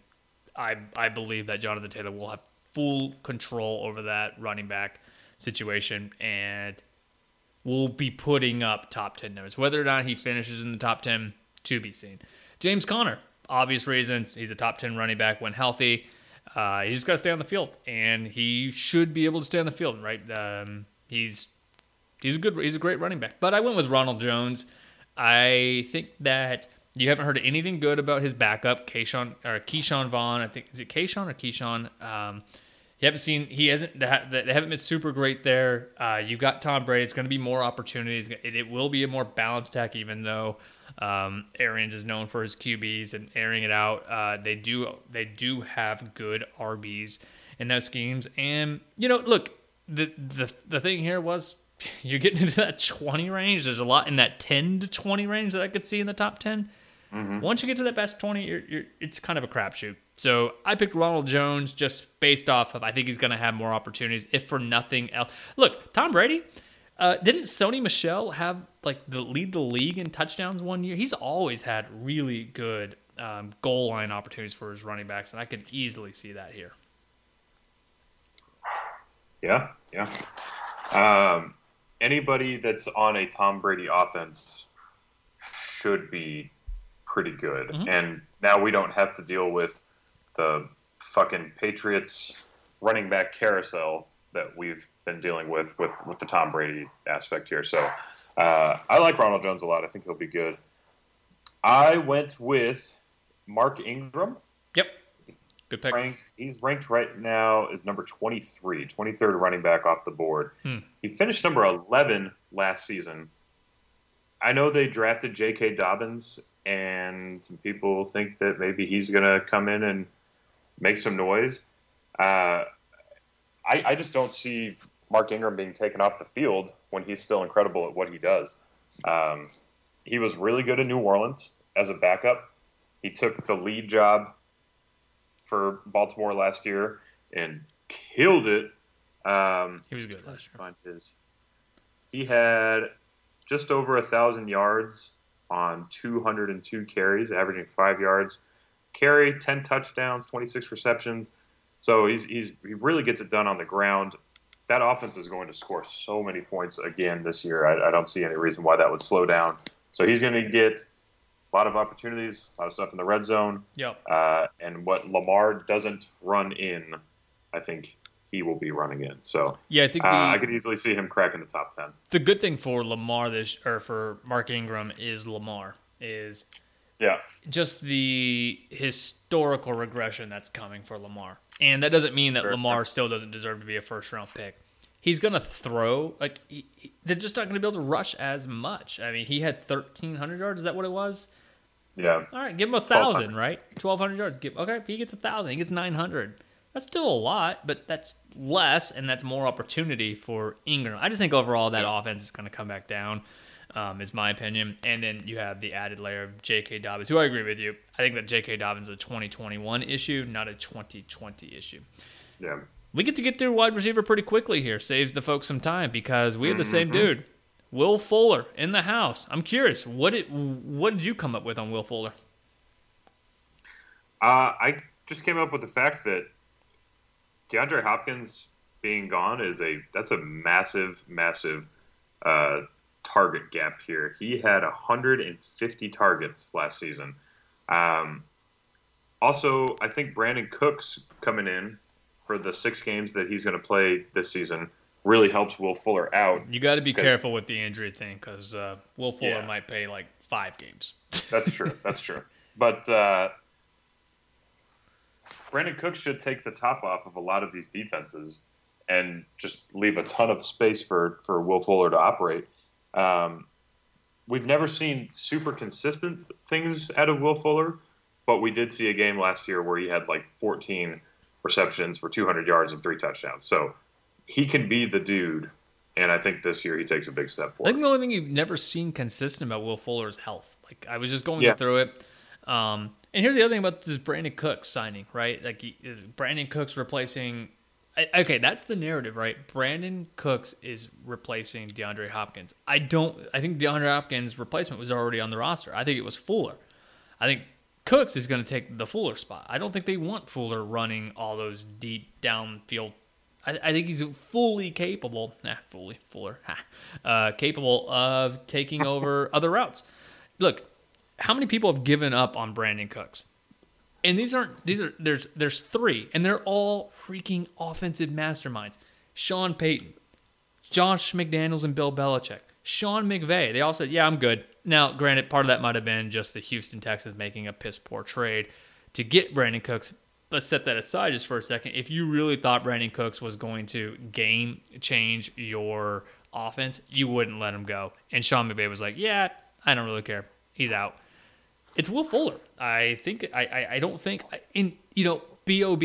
I I believe that Jonathan Taylor will have full control over that running back situation and will be putting up top 10 numbers. Whether or not he finishes in the top 10 to be seen. James Conner, obvious reasons, he's a top 10 running back when healthy. Uh, he just got to stay on the field, and he should be able to stay on the field, right? Um, he's he's a good, he's a great running back. But I went with Ronald Jones. I think that you haven't heard anything good about his backup, Keyshawn or Ke'Shawn Vaughn. I think is it Keyshawn or Keyshawn? Um, you haven't seen he hasn't they haven't been super great there. Uh, you got Tom Brady. It's going to be more opportunities. It, it will be a more balanced attack, even though Um, Arians is known for his QBs and airing it out. Uh, they do they do have good RBs in those schemes, and you know, look, the the the thing here was you're getting into that 20 range. There's a lot in that 10 to 20 range that I could see in the top 10. Mm-hmm. Once you get to that best 20, you're, you're, it's kind of a crapshoot. So I picked Ronald Jones just based off of I think he's going to have more opportunities, if for nothing else. Look, Tom Brady, uh, didn't Sony Michel have like the lead the league in touchdowns one year? He's always had really good um, goal line opportunities for his running backs, and I could easily see that here. Yeah, yeah. Um, anybody that's on a Tom Brady offense should be pretty good. Mhm. And now we don't have to deal with the fucking Patriots running back carousel that we've been dealing with with, with the Tom Brady aspect here. So uh, I like Ronald Jones a lot. I think he'll be good. I went with Mark Ingram. Yep. Good pick. Ranked, he's ranked right now as number 23, 23rd running back off the board. Hmm. He finished number 11 last season. I know they drafted J.K. Dobbins, and some people think that maybe he's going to come in and make some noise. Uh, I, I just don't see Mark Ingram being taken off the field when he's still incredible at what he does. Um, he was really good in New Orleans as a backup. He took the lead job for Baltimore last year and killed it. Um, He was good last year. his. He had just over a thousand yards on 202 carries, averaging five yards carry, 10 touchdowns, 26 receptions. So he's, he's he really gets it done on the ground. That offense is going to score so many points again this year. I, I don't see any reason why that would slow down. So he's going to get a lot of opportunities, a lot of stuff in the red zone. Yep. Uh, and what Lamar doesn't run in, I think he will be running in. So Yeah, I think uh, I could easily see him cracking the top 10. the good thing for Lamar this or for Mark Ingram is Lamar is Yeah. just the historical regression that's coming for Lamar. And that doesn't mean that Sure. Lamar still doesn't deserve to be a first round pick. He's going to throw like he, he- they're just not going to be able to rush as much. I mean, he had 1300 yards, is that what it was? Yeah. All right, give him a 1000, right? 1200 yards. Give okay, he gets a 1000, he gets 900. That's still a lot, but that's less and that's more opportunity for Ingram. I just think overall that Yeah. offense is going to come back down. Um, is my opinion. And then you have the added layer of J.K. Dobbins, who I agree with you. I think that J.K. Dobbins is a 2021 issue, not a 2020 issue. Yeah. We get to get through wide receiver pretty quickly here. Saves the folks some time because we have the same Mhm. dude, Will Fuller, in the house. I'm curious, what did what did you come up with on Will Fuller? Uh, I just came up with the fact that DeAndre Hopkins being gone is a that's a massive, massive uh, target gap here. He had 150 targets last season. Um, also, I think Brandin Cooks coming in for the six games that he's going to play this season really helps Will Fuller out. You got to be careful with the injury thing because uh, Will Fuller Yeah. might pay like five games. That's true. That's true. But uh, Brandin Cook should take the top off of a lot of these defenses and just leave a ton of space for for Will Fuller to operate. Um, we've never seen super consistent things out of Will Fuller, but we did see a game last year where he had like 14 receptions for 200 yards and three touchdowns. So he can be the dude. And I think this year he takes a big step forward. I think the only thing you've never seen consistent about Will Fuller is health. Like I was just going Yeah. through it. Um, and here's the other thing about this Brandin Cooks signing, right? Like he, Brandin Cooks replacing. Okay, that's the narrative, right? Brandin Cooks is replacing DeAndre Hopkins. I don't. I think DeAndre Hopkins' replacement was already on the roster. I think it was Fuller. I think Cooks is going to take the Fuller spot. I don't think they want Fuller running all those deep downfield. I, I think he's fully capable. Nah, fully Fuller, ha, uh, capable of taking over other routes. Look, how many people have given up on Brandin Cooks? And these aren't these are there's there's three, and they're all freaking offensive masterminds. Sean Payton, Josh McDaniels, and Bill Belichick. Sean McVay. They all said, "Yeah, I'm good." Now, granted, part of that might have been just the Houston Texans making a piss poor trade to get Brandin Cooks. Let's set that aside just for a second. If you really thought Brandin Cooks was going to game change your offense, you wouldn't let him go. And Sean McVay was like, "Yeah, I don't really care. He's out. It's Will Fuller. I think I I, I don't think in you know Bob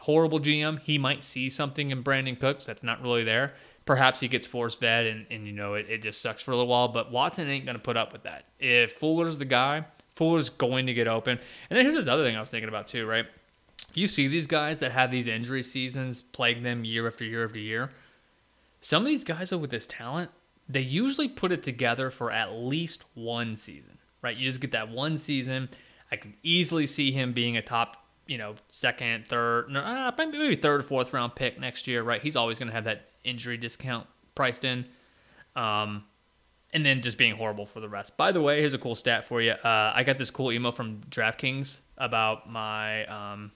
horrible GM. He might see something in Brandin Cooks that's not really there. Perhaps he gets force fed and, and you know it, it just sucks for a little while. But Watson ain't gonna put up with that. If Fuller's the guy, Fuller's going to get open. And then here's this other thing I was thinking about too, right? You see these guys that have these injury seasons plague them year after year after year. Some of these guys with this talent, they usually put it together for at least one season, right? You just get that one season. I can easily see him being a top, you know, second, third, no, uh, maybe third or fourth round pick next year, right? He's always going to have that injury discount priced in. Um, and then just being horrible for the rest. By the way, here's a cool stat for you. Uh, I got this cool email from DraftKings about my um,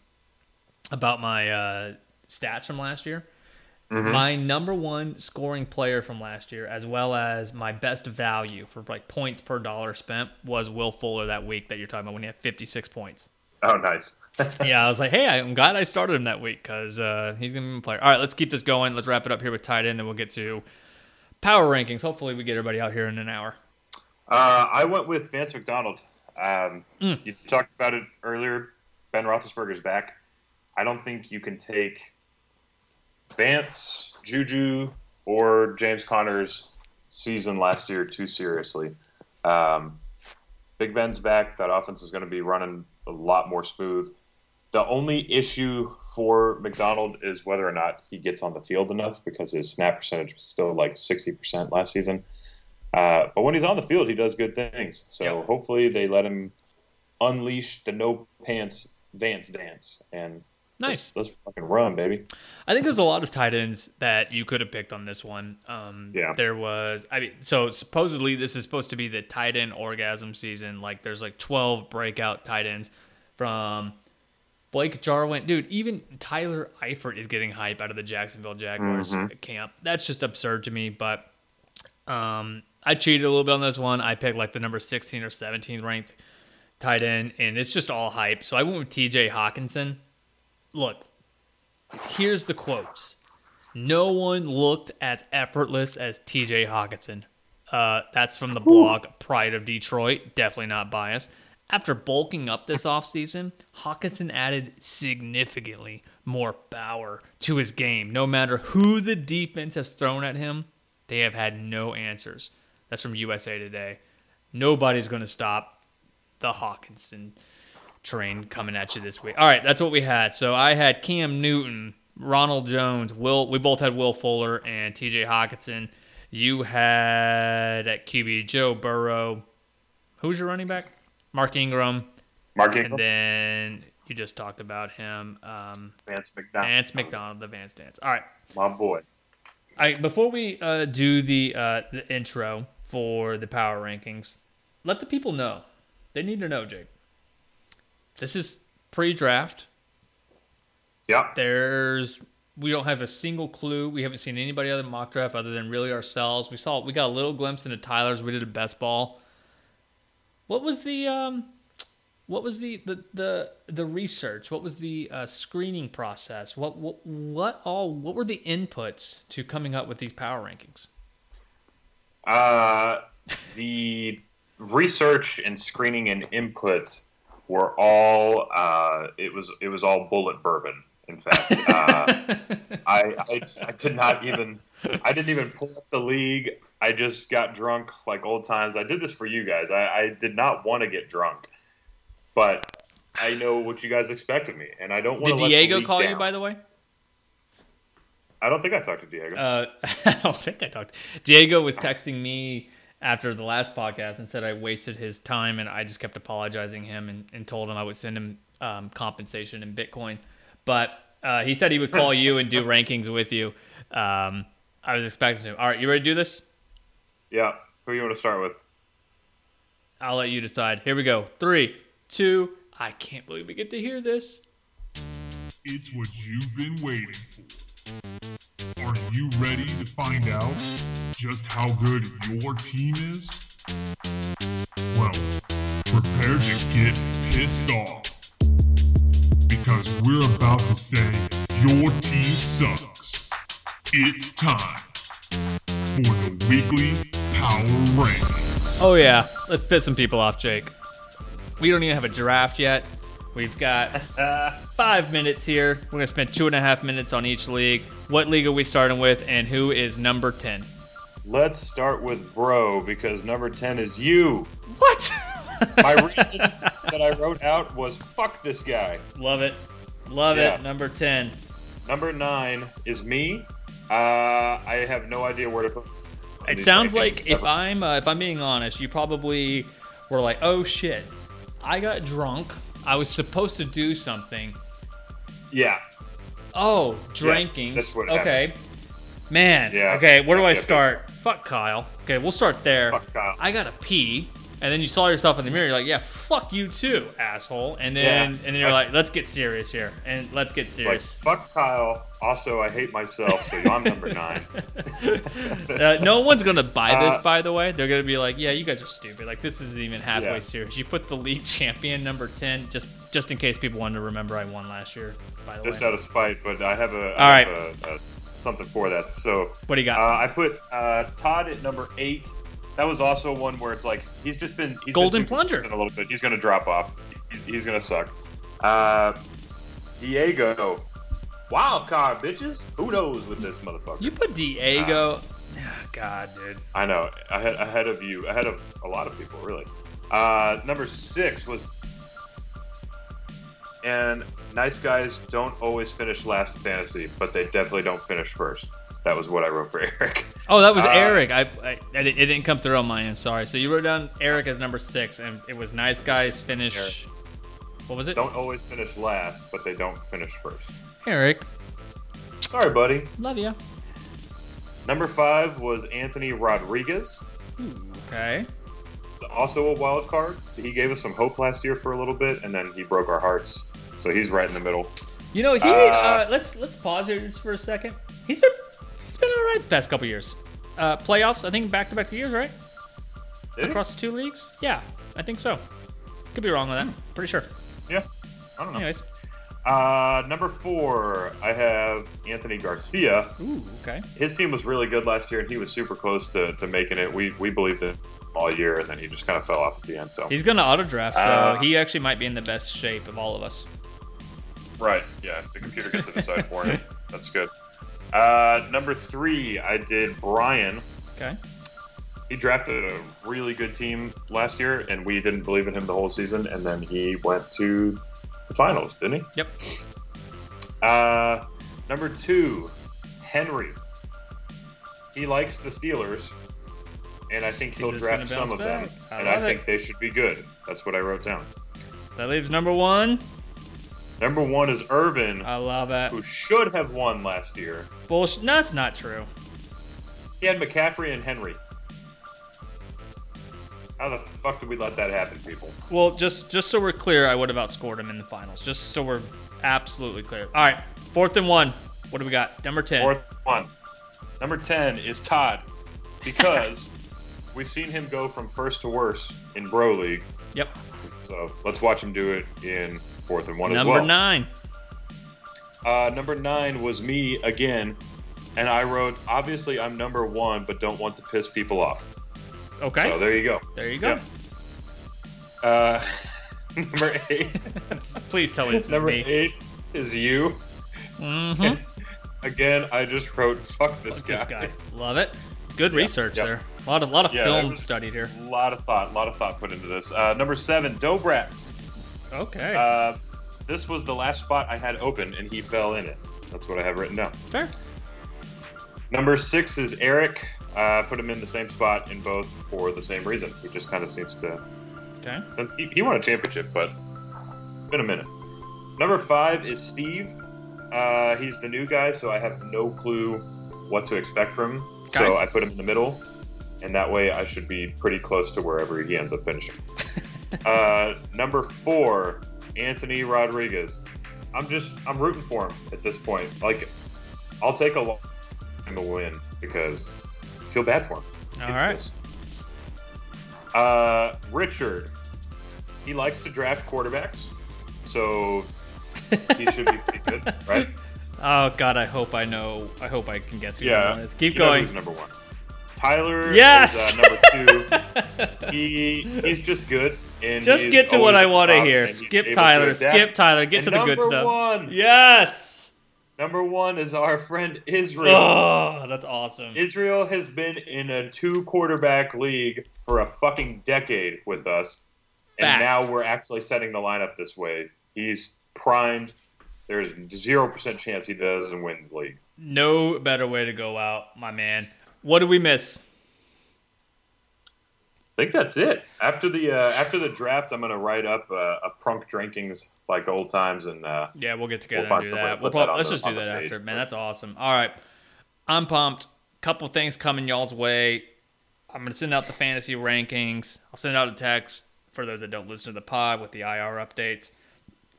about my uh, stats from last year. Mm-hmm. My number one scoring player from last year, as well as my best value for like points per dollar spent, was Will Fuller that week that you're talking about when he had 56 points. Oh, nice. yeah, I was like, hey, I'm glad I started him that week because uh, he's going to be a player. All right, let's keep this going. Let's wrap it up here with tight end, and we'll get to power rankings. Hopefully, we get everybody out here in an hour. Uh, I went with Vance McDonald. Um, mm. You talked about it earlier. Ben Roethlisberger's back. I don't think you can take Vance, Juju, or James Conner's season last year too seriously. Um, Big Ben's back. That offense is going to be running a lot more smooth. The only issue for McDonald is whether or not he gets on the field enough because his snap percentage was still like 60% last season. Uh, but when he's on the field, he does good things. So yep. hopefully they let him unleash the no pants Vance dance and Nice. Let's, let's, fucking run, baby. I think there's a lot of tight ends that you could have picked on this one. Um, yeah. There was, I mean, so supposedly this is supposed to be the tight end orgasm season. Like there's like 12 breakout tight ends from Blake Jarwin. Dude, even Tyler Eifert is getting hype out of the Jacksonville Jaguars mm-hmm. camp. That's just absurd to me. But um, I cheated a little bit on this one. I picked like the number 16 or 17 ranked tight end, and it's just all hype. So I went with TJ Hockenson look, here's the quotes. No one looked as effortless as TJ Hockenson. Uh, that's from the blog Pride of Detroit. Definitely not biased. After bulking up this offseason, Hockenson added significantly more power to his game. No matter who the defense has thrown at him, they have had no answers. That's from USA Today. Nobody's going to stop the Hockenson train coming at you this week. All right, that's what we had. So I had Cam Newton, Ronald Jones, Will. We both had Will Fuller and T.J. Hockenson. You had at QB Joe Burrow. Who's your running back? Mark Ingram. Mark Ingram. And then you just talked about him. Um, Vance McDonald. Vance McDonald, the Vance dance. All right. My boy. I before we uh, do the uh, the intro for the power rankings, let the people know. They need to know, Jake this is pre-draft. Yeah. There's we don't have a single clue. We haven't seen anybody other mock draft other than really ourselves. We saw we got a little glimpse into Tyler's. We did a best ball. What was the um, what was the the the, the research? What was the uh, screening process? What what what all what were the inputs to coming up with these power rankings? Uh, the research and screening and input were all uh, it was it was all Bulleit bourbon. In fact, uh, I, I, I did not even I didn't even pull up the league. I just got drunk like old times. I did this for you guys. I, I did not want to get drunk, but I know what you guys expect of me, and I don't want. Did Diego call down. you by the way? I don't think I talked to Diego. Uh, I don't think I talked. Diego was texting me after the last podcast and said I wasted his time, and I just kept apologizing him and, and told him I would send him um, compensation in Bitcoin. But uh, he said he would call you and do rankings with you. Um, I was expecting him. All right, you ready to do this? Yeah. Who you want to start with? I'll let you decide. Here we go. Three, two. I can't believe we get to hear this. It's what you've been waiting for. Are you ready to find out just how good your team is? Well, prepare to get pissed off. Because we're about to say your team sucks. It's time for the weekly power rankings. Oh yeah, let's piss some people off, Jake. We don't even have a draft yet. We've got five minutes here. We're gonna spend two and a half minutes on each league. What league are we starting with, and who is number ten? Let's start with bro because number ten is you. What? My reason that I wrote out was fuck this guy. Love it, love Yeah. it. Number ten. Number nine is me. Uh, I have no idea where to put. It these sounds rankings like if ever. I'm uh, if I'm being honest, you probably were like, "Oh shit, I got drunk. I was supposed to do something. yeah, Oh, drinking. that's what okay, man. Yeah. Okay, where do I start? Fuck Kyle. Okay, we'll start there. Fuck Kyle. I gotta pee. And then you saw yourself in the mirror. You're like, "Yeah, fuck you too, asshole." And then Yeah. and then you're like, "Let's get serious here." And let's get it's like serious. fuck Kyle. Also, I hate myself, so I'm number nine. uh, no one's gonna buy this, Uh, by the way. They're gonna be like, "Yeah, you guys are stupid. Like this isn't even halfway Yeah. serious." You put the league champion number ten, just just in case people wanted to remember I won last year. By the Just way, out of spite, but I have a, All I have a, a, something for that. So what do you got? uh, I put uh, Todd at number eight. That was also one where it's like he's just been he's Golden been plunger. a little bit. He's going to drop off. He's, he's going to suck. Uh, Diego, wild card bitches. Who knows with this motherfucker? you put Diego. Ah, God, dude. I know ahead ahead of you, ahead of a lot of people, really. Uh, number six was, and nice guys don't always finish last in fantasy, but they definitely don't finish first. That was what I wrote for Eric. Oh, that was Uh, Eric. I, I, I it didn't come through on my end. Sorry. So you wrote down Eric as number six, and it was nice guys finish. What was it? Don't always finish last, but they don't finish first. Eric, Sorry, buddy. love you. Number five was Anthony Rodriguez. Okay. He's also a wild card, so he gave us some hope last year for a little bit, and then he broke our hearts. So he's right in the middle. You know, he. Uh, Uh, let's let's pause here just for a second. He's been he's been all right the past couple years. Uh, playoffs, I think back to back years, right? Across the two leagues. Yeah, I think so. Could be wrong with that. Pretty sure. Yeah, I don't know. Anyways. Uh, number four, I have Anthony Garcia. Ooh. Okay. His team was really good last year, and he was super close to, to making it. We we believed in him all year, and then he just kind of fell off at the end. So He's gonna auto draft, so Uh, he actually might be in the best shape of all of us. Right, yeah, the computer gets to decide for him. That's good. Uh, number three, I did Brian. Okay. He drafted a really good team last year, and we didn't believe in him the whole season. And then he went to the finals, didn't he? Yep. Uh, number two, Henry. He likes the Steelers, and I think he'll He's just gonna draft some bounce of them. I and I love think it. they should be good. That's what I wrote down. That leaves number one. Number one is Irvin, I love it. who should have won last year. Bullshit. No, that's not true. He had McCaffrey and Henry. How the fuck did we let that happen, people? Well, just just so we're clear, I would have outscored him in the finals. Just so we're absolutely clear. All right, fourth and one. What do we got? Number ten. Fourth one. Number 10 is Todd because we've seen him go from first to worst in Bro League. Yep. So let's watch him do it in fourth and one Number as well. nine. Uh, number nine was me again. And I wrote, obviously, I'm number one, but don't want to piss people off. Okay. So there you go. there you go. Yeah. Uh, number eight. Please tell me this is number me. eight is you. Mm-hmm. Again, I just wrote, fuck this, Fuck guy. this guy. Love it. Good research yep. there. A lot of lot of Yeah, film studied here. A lot of thought, a lot of thought put into this. Uh, number seven, Dobrats. Okay. Uh, this was the last spot I had open, and he fell in it. That's what I have written down. Fair. Number six is Eric. Uh, put him in the same spot in both for the same reason. He just kind of seems to. Okay. Since he, he won a championship, but it's been a minute. Number five is Steve. Uh, he's the new guy, so I have no clue what to expect from him. Okay. So I put him in the middle, and that way I should be pretty close to wherever he ends up finishing. uh, number four, Anthony Rodriguez. I'm just I'm rooting for him at this point. Like, I'll take a long time to win because I feel bad for him. All right. this. Uh, Richard, he likes to draft quarterbacks, so he should be pretty good, right? Oh God, I hope I know. I hope I can guess who Yeah. is. Keep You going. who's number one? Tyler Yes! is uh, number two. he he's just good. And Just get to what I want to hear. Skip Tyler. Skip Tyler. Get And to the good number stuff. One, Yes. Number one is our friend Israel. Oh, that's awesome. Israel has been in a two quarterback league for a fucking decade with us. And Fact. now we're actually setting the lineup this way. He's primed. There's 0% chance he doesn't win the league. No better way to go out, my man. What did we miss? I think that's it. After the uh, after the draft, I'm gonna write up uh, a prunk drinkings like old times, and uh, Yeah, we'll get together We'll and find do some way to that. We'll put that let's the- just do that page, after, man. That's awesome. All right, I'm pumped. Couple things coming y'all's way. I'm gonna send out the fantasy rankings. I'll send out a text for those that don't listen to the pod with the IR updates.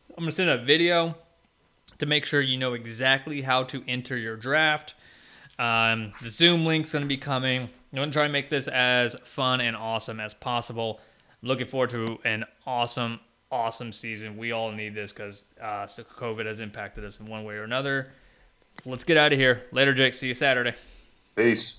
I'm gonna send a video to make sure you know exactly how to enter your draft. Um, the Zoom link's gonna be coming. I'm gonna try and make this as fun and awesome as possible. Looking forward to an awesome, awesome season. We all need this because uh, COVID has impacted us in one way or another. Let's get out of here. Later, Jake. See you Saturday. peace.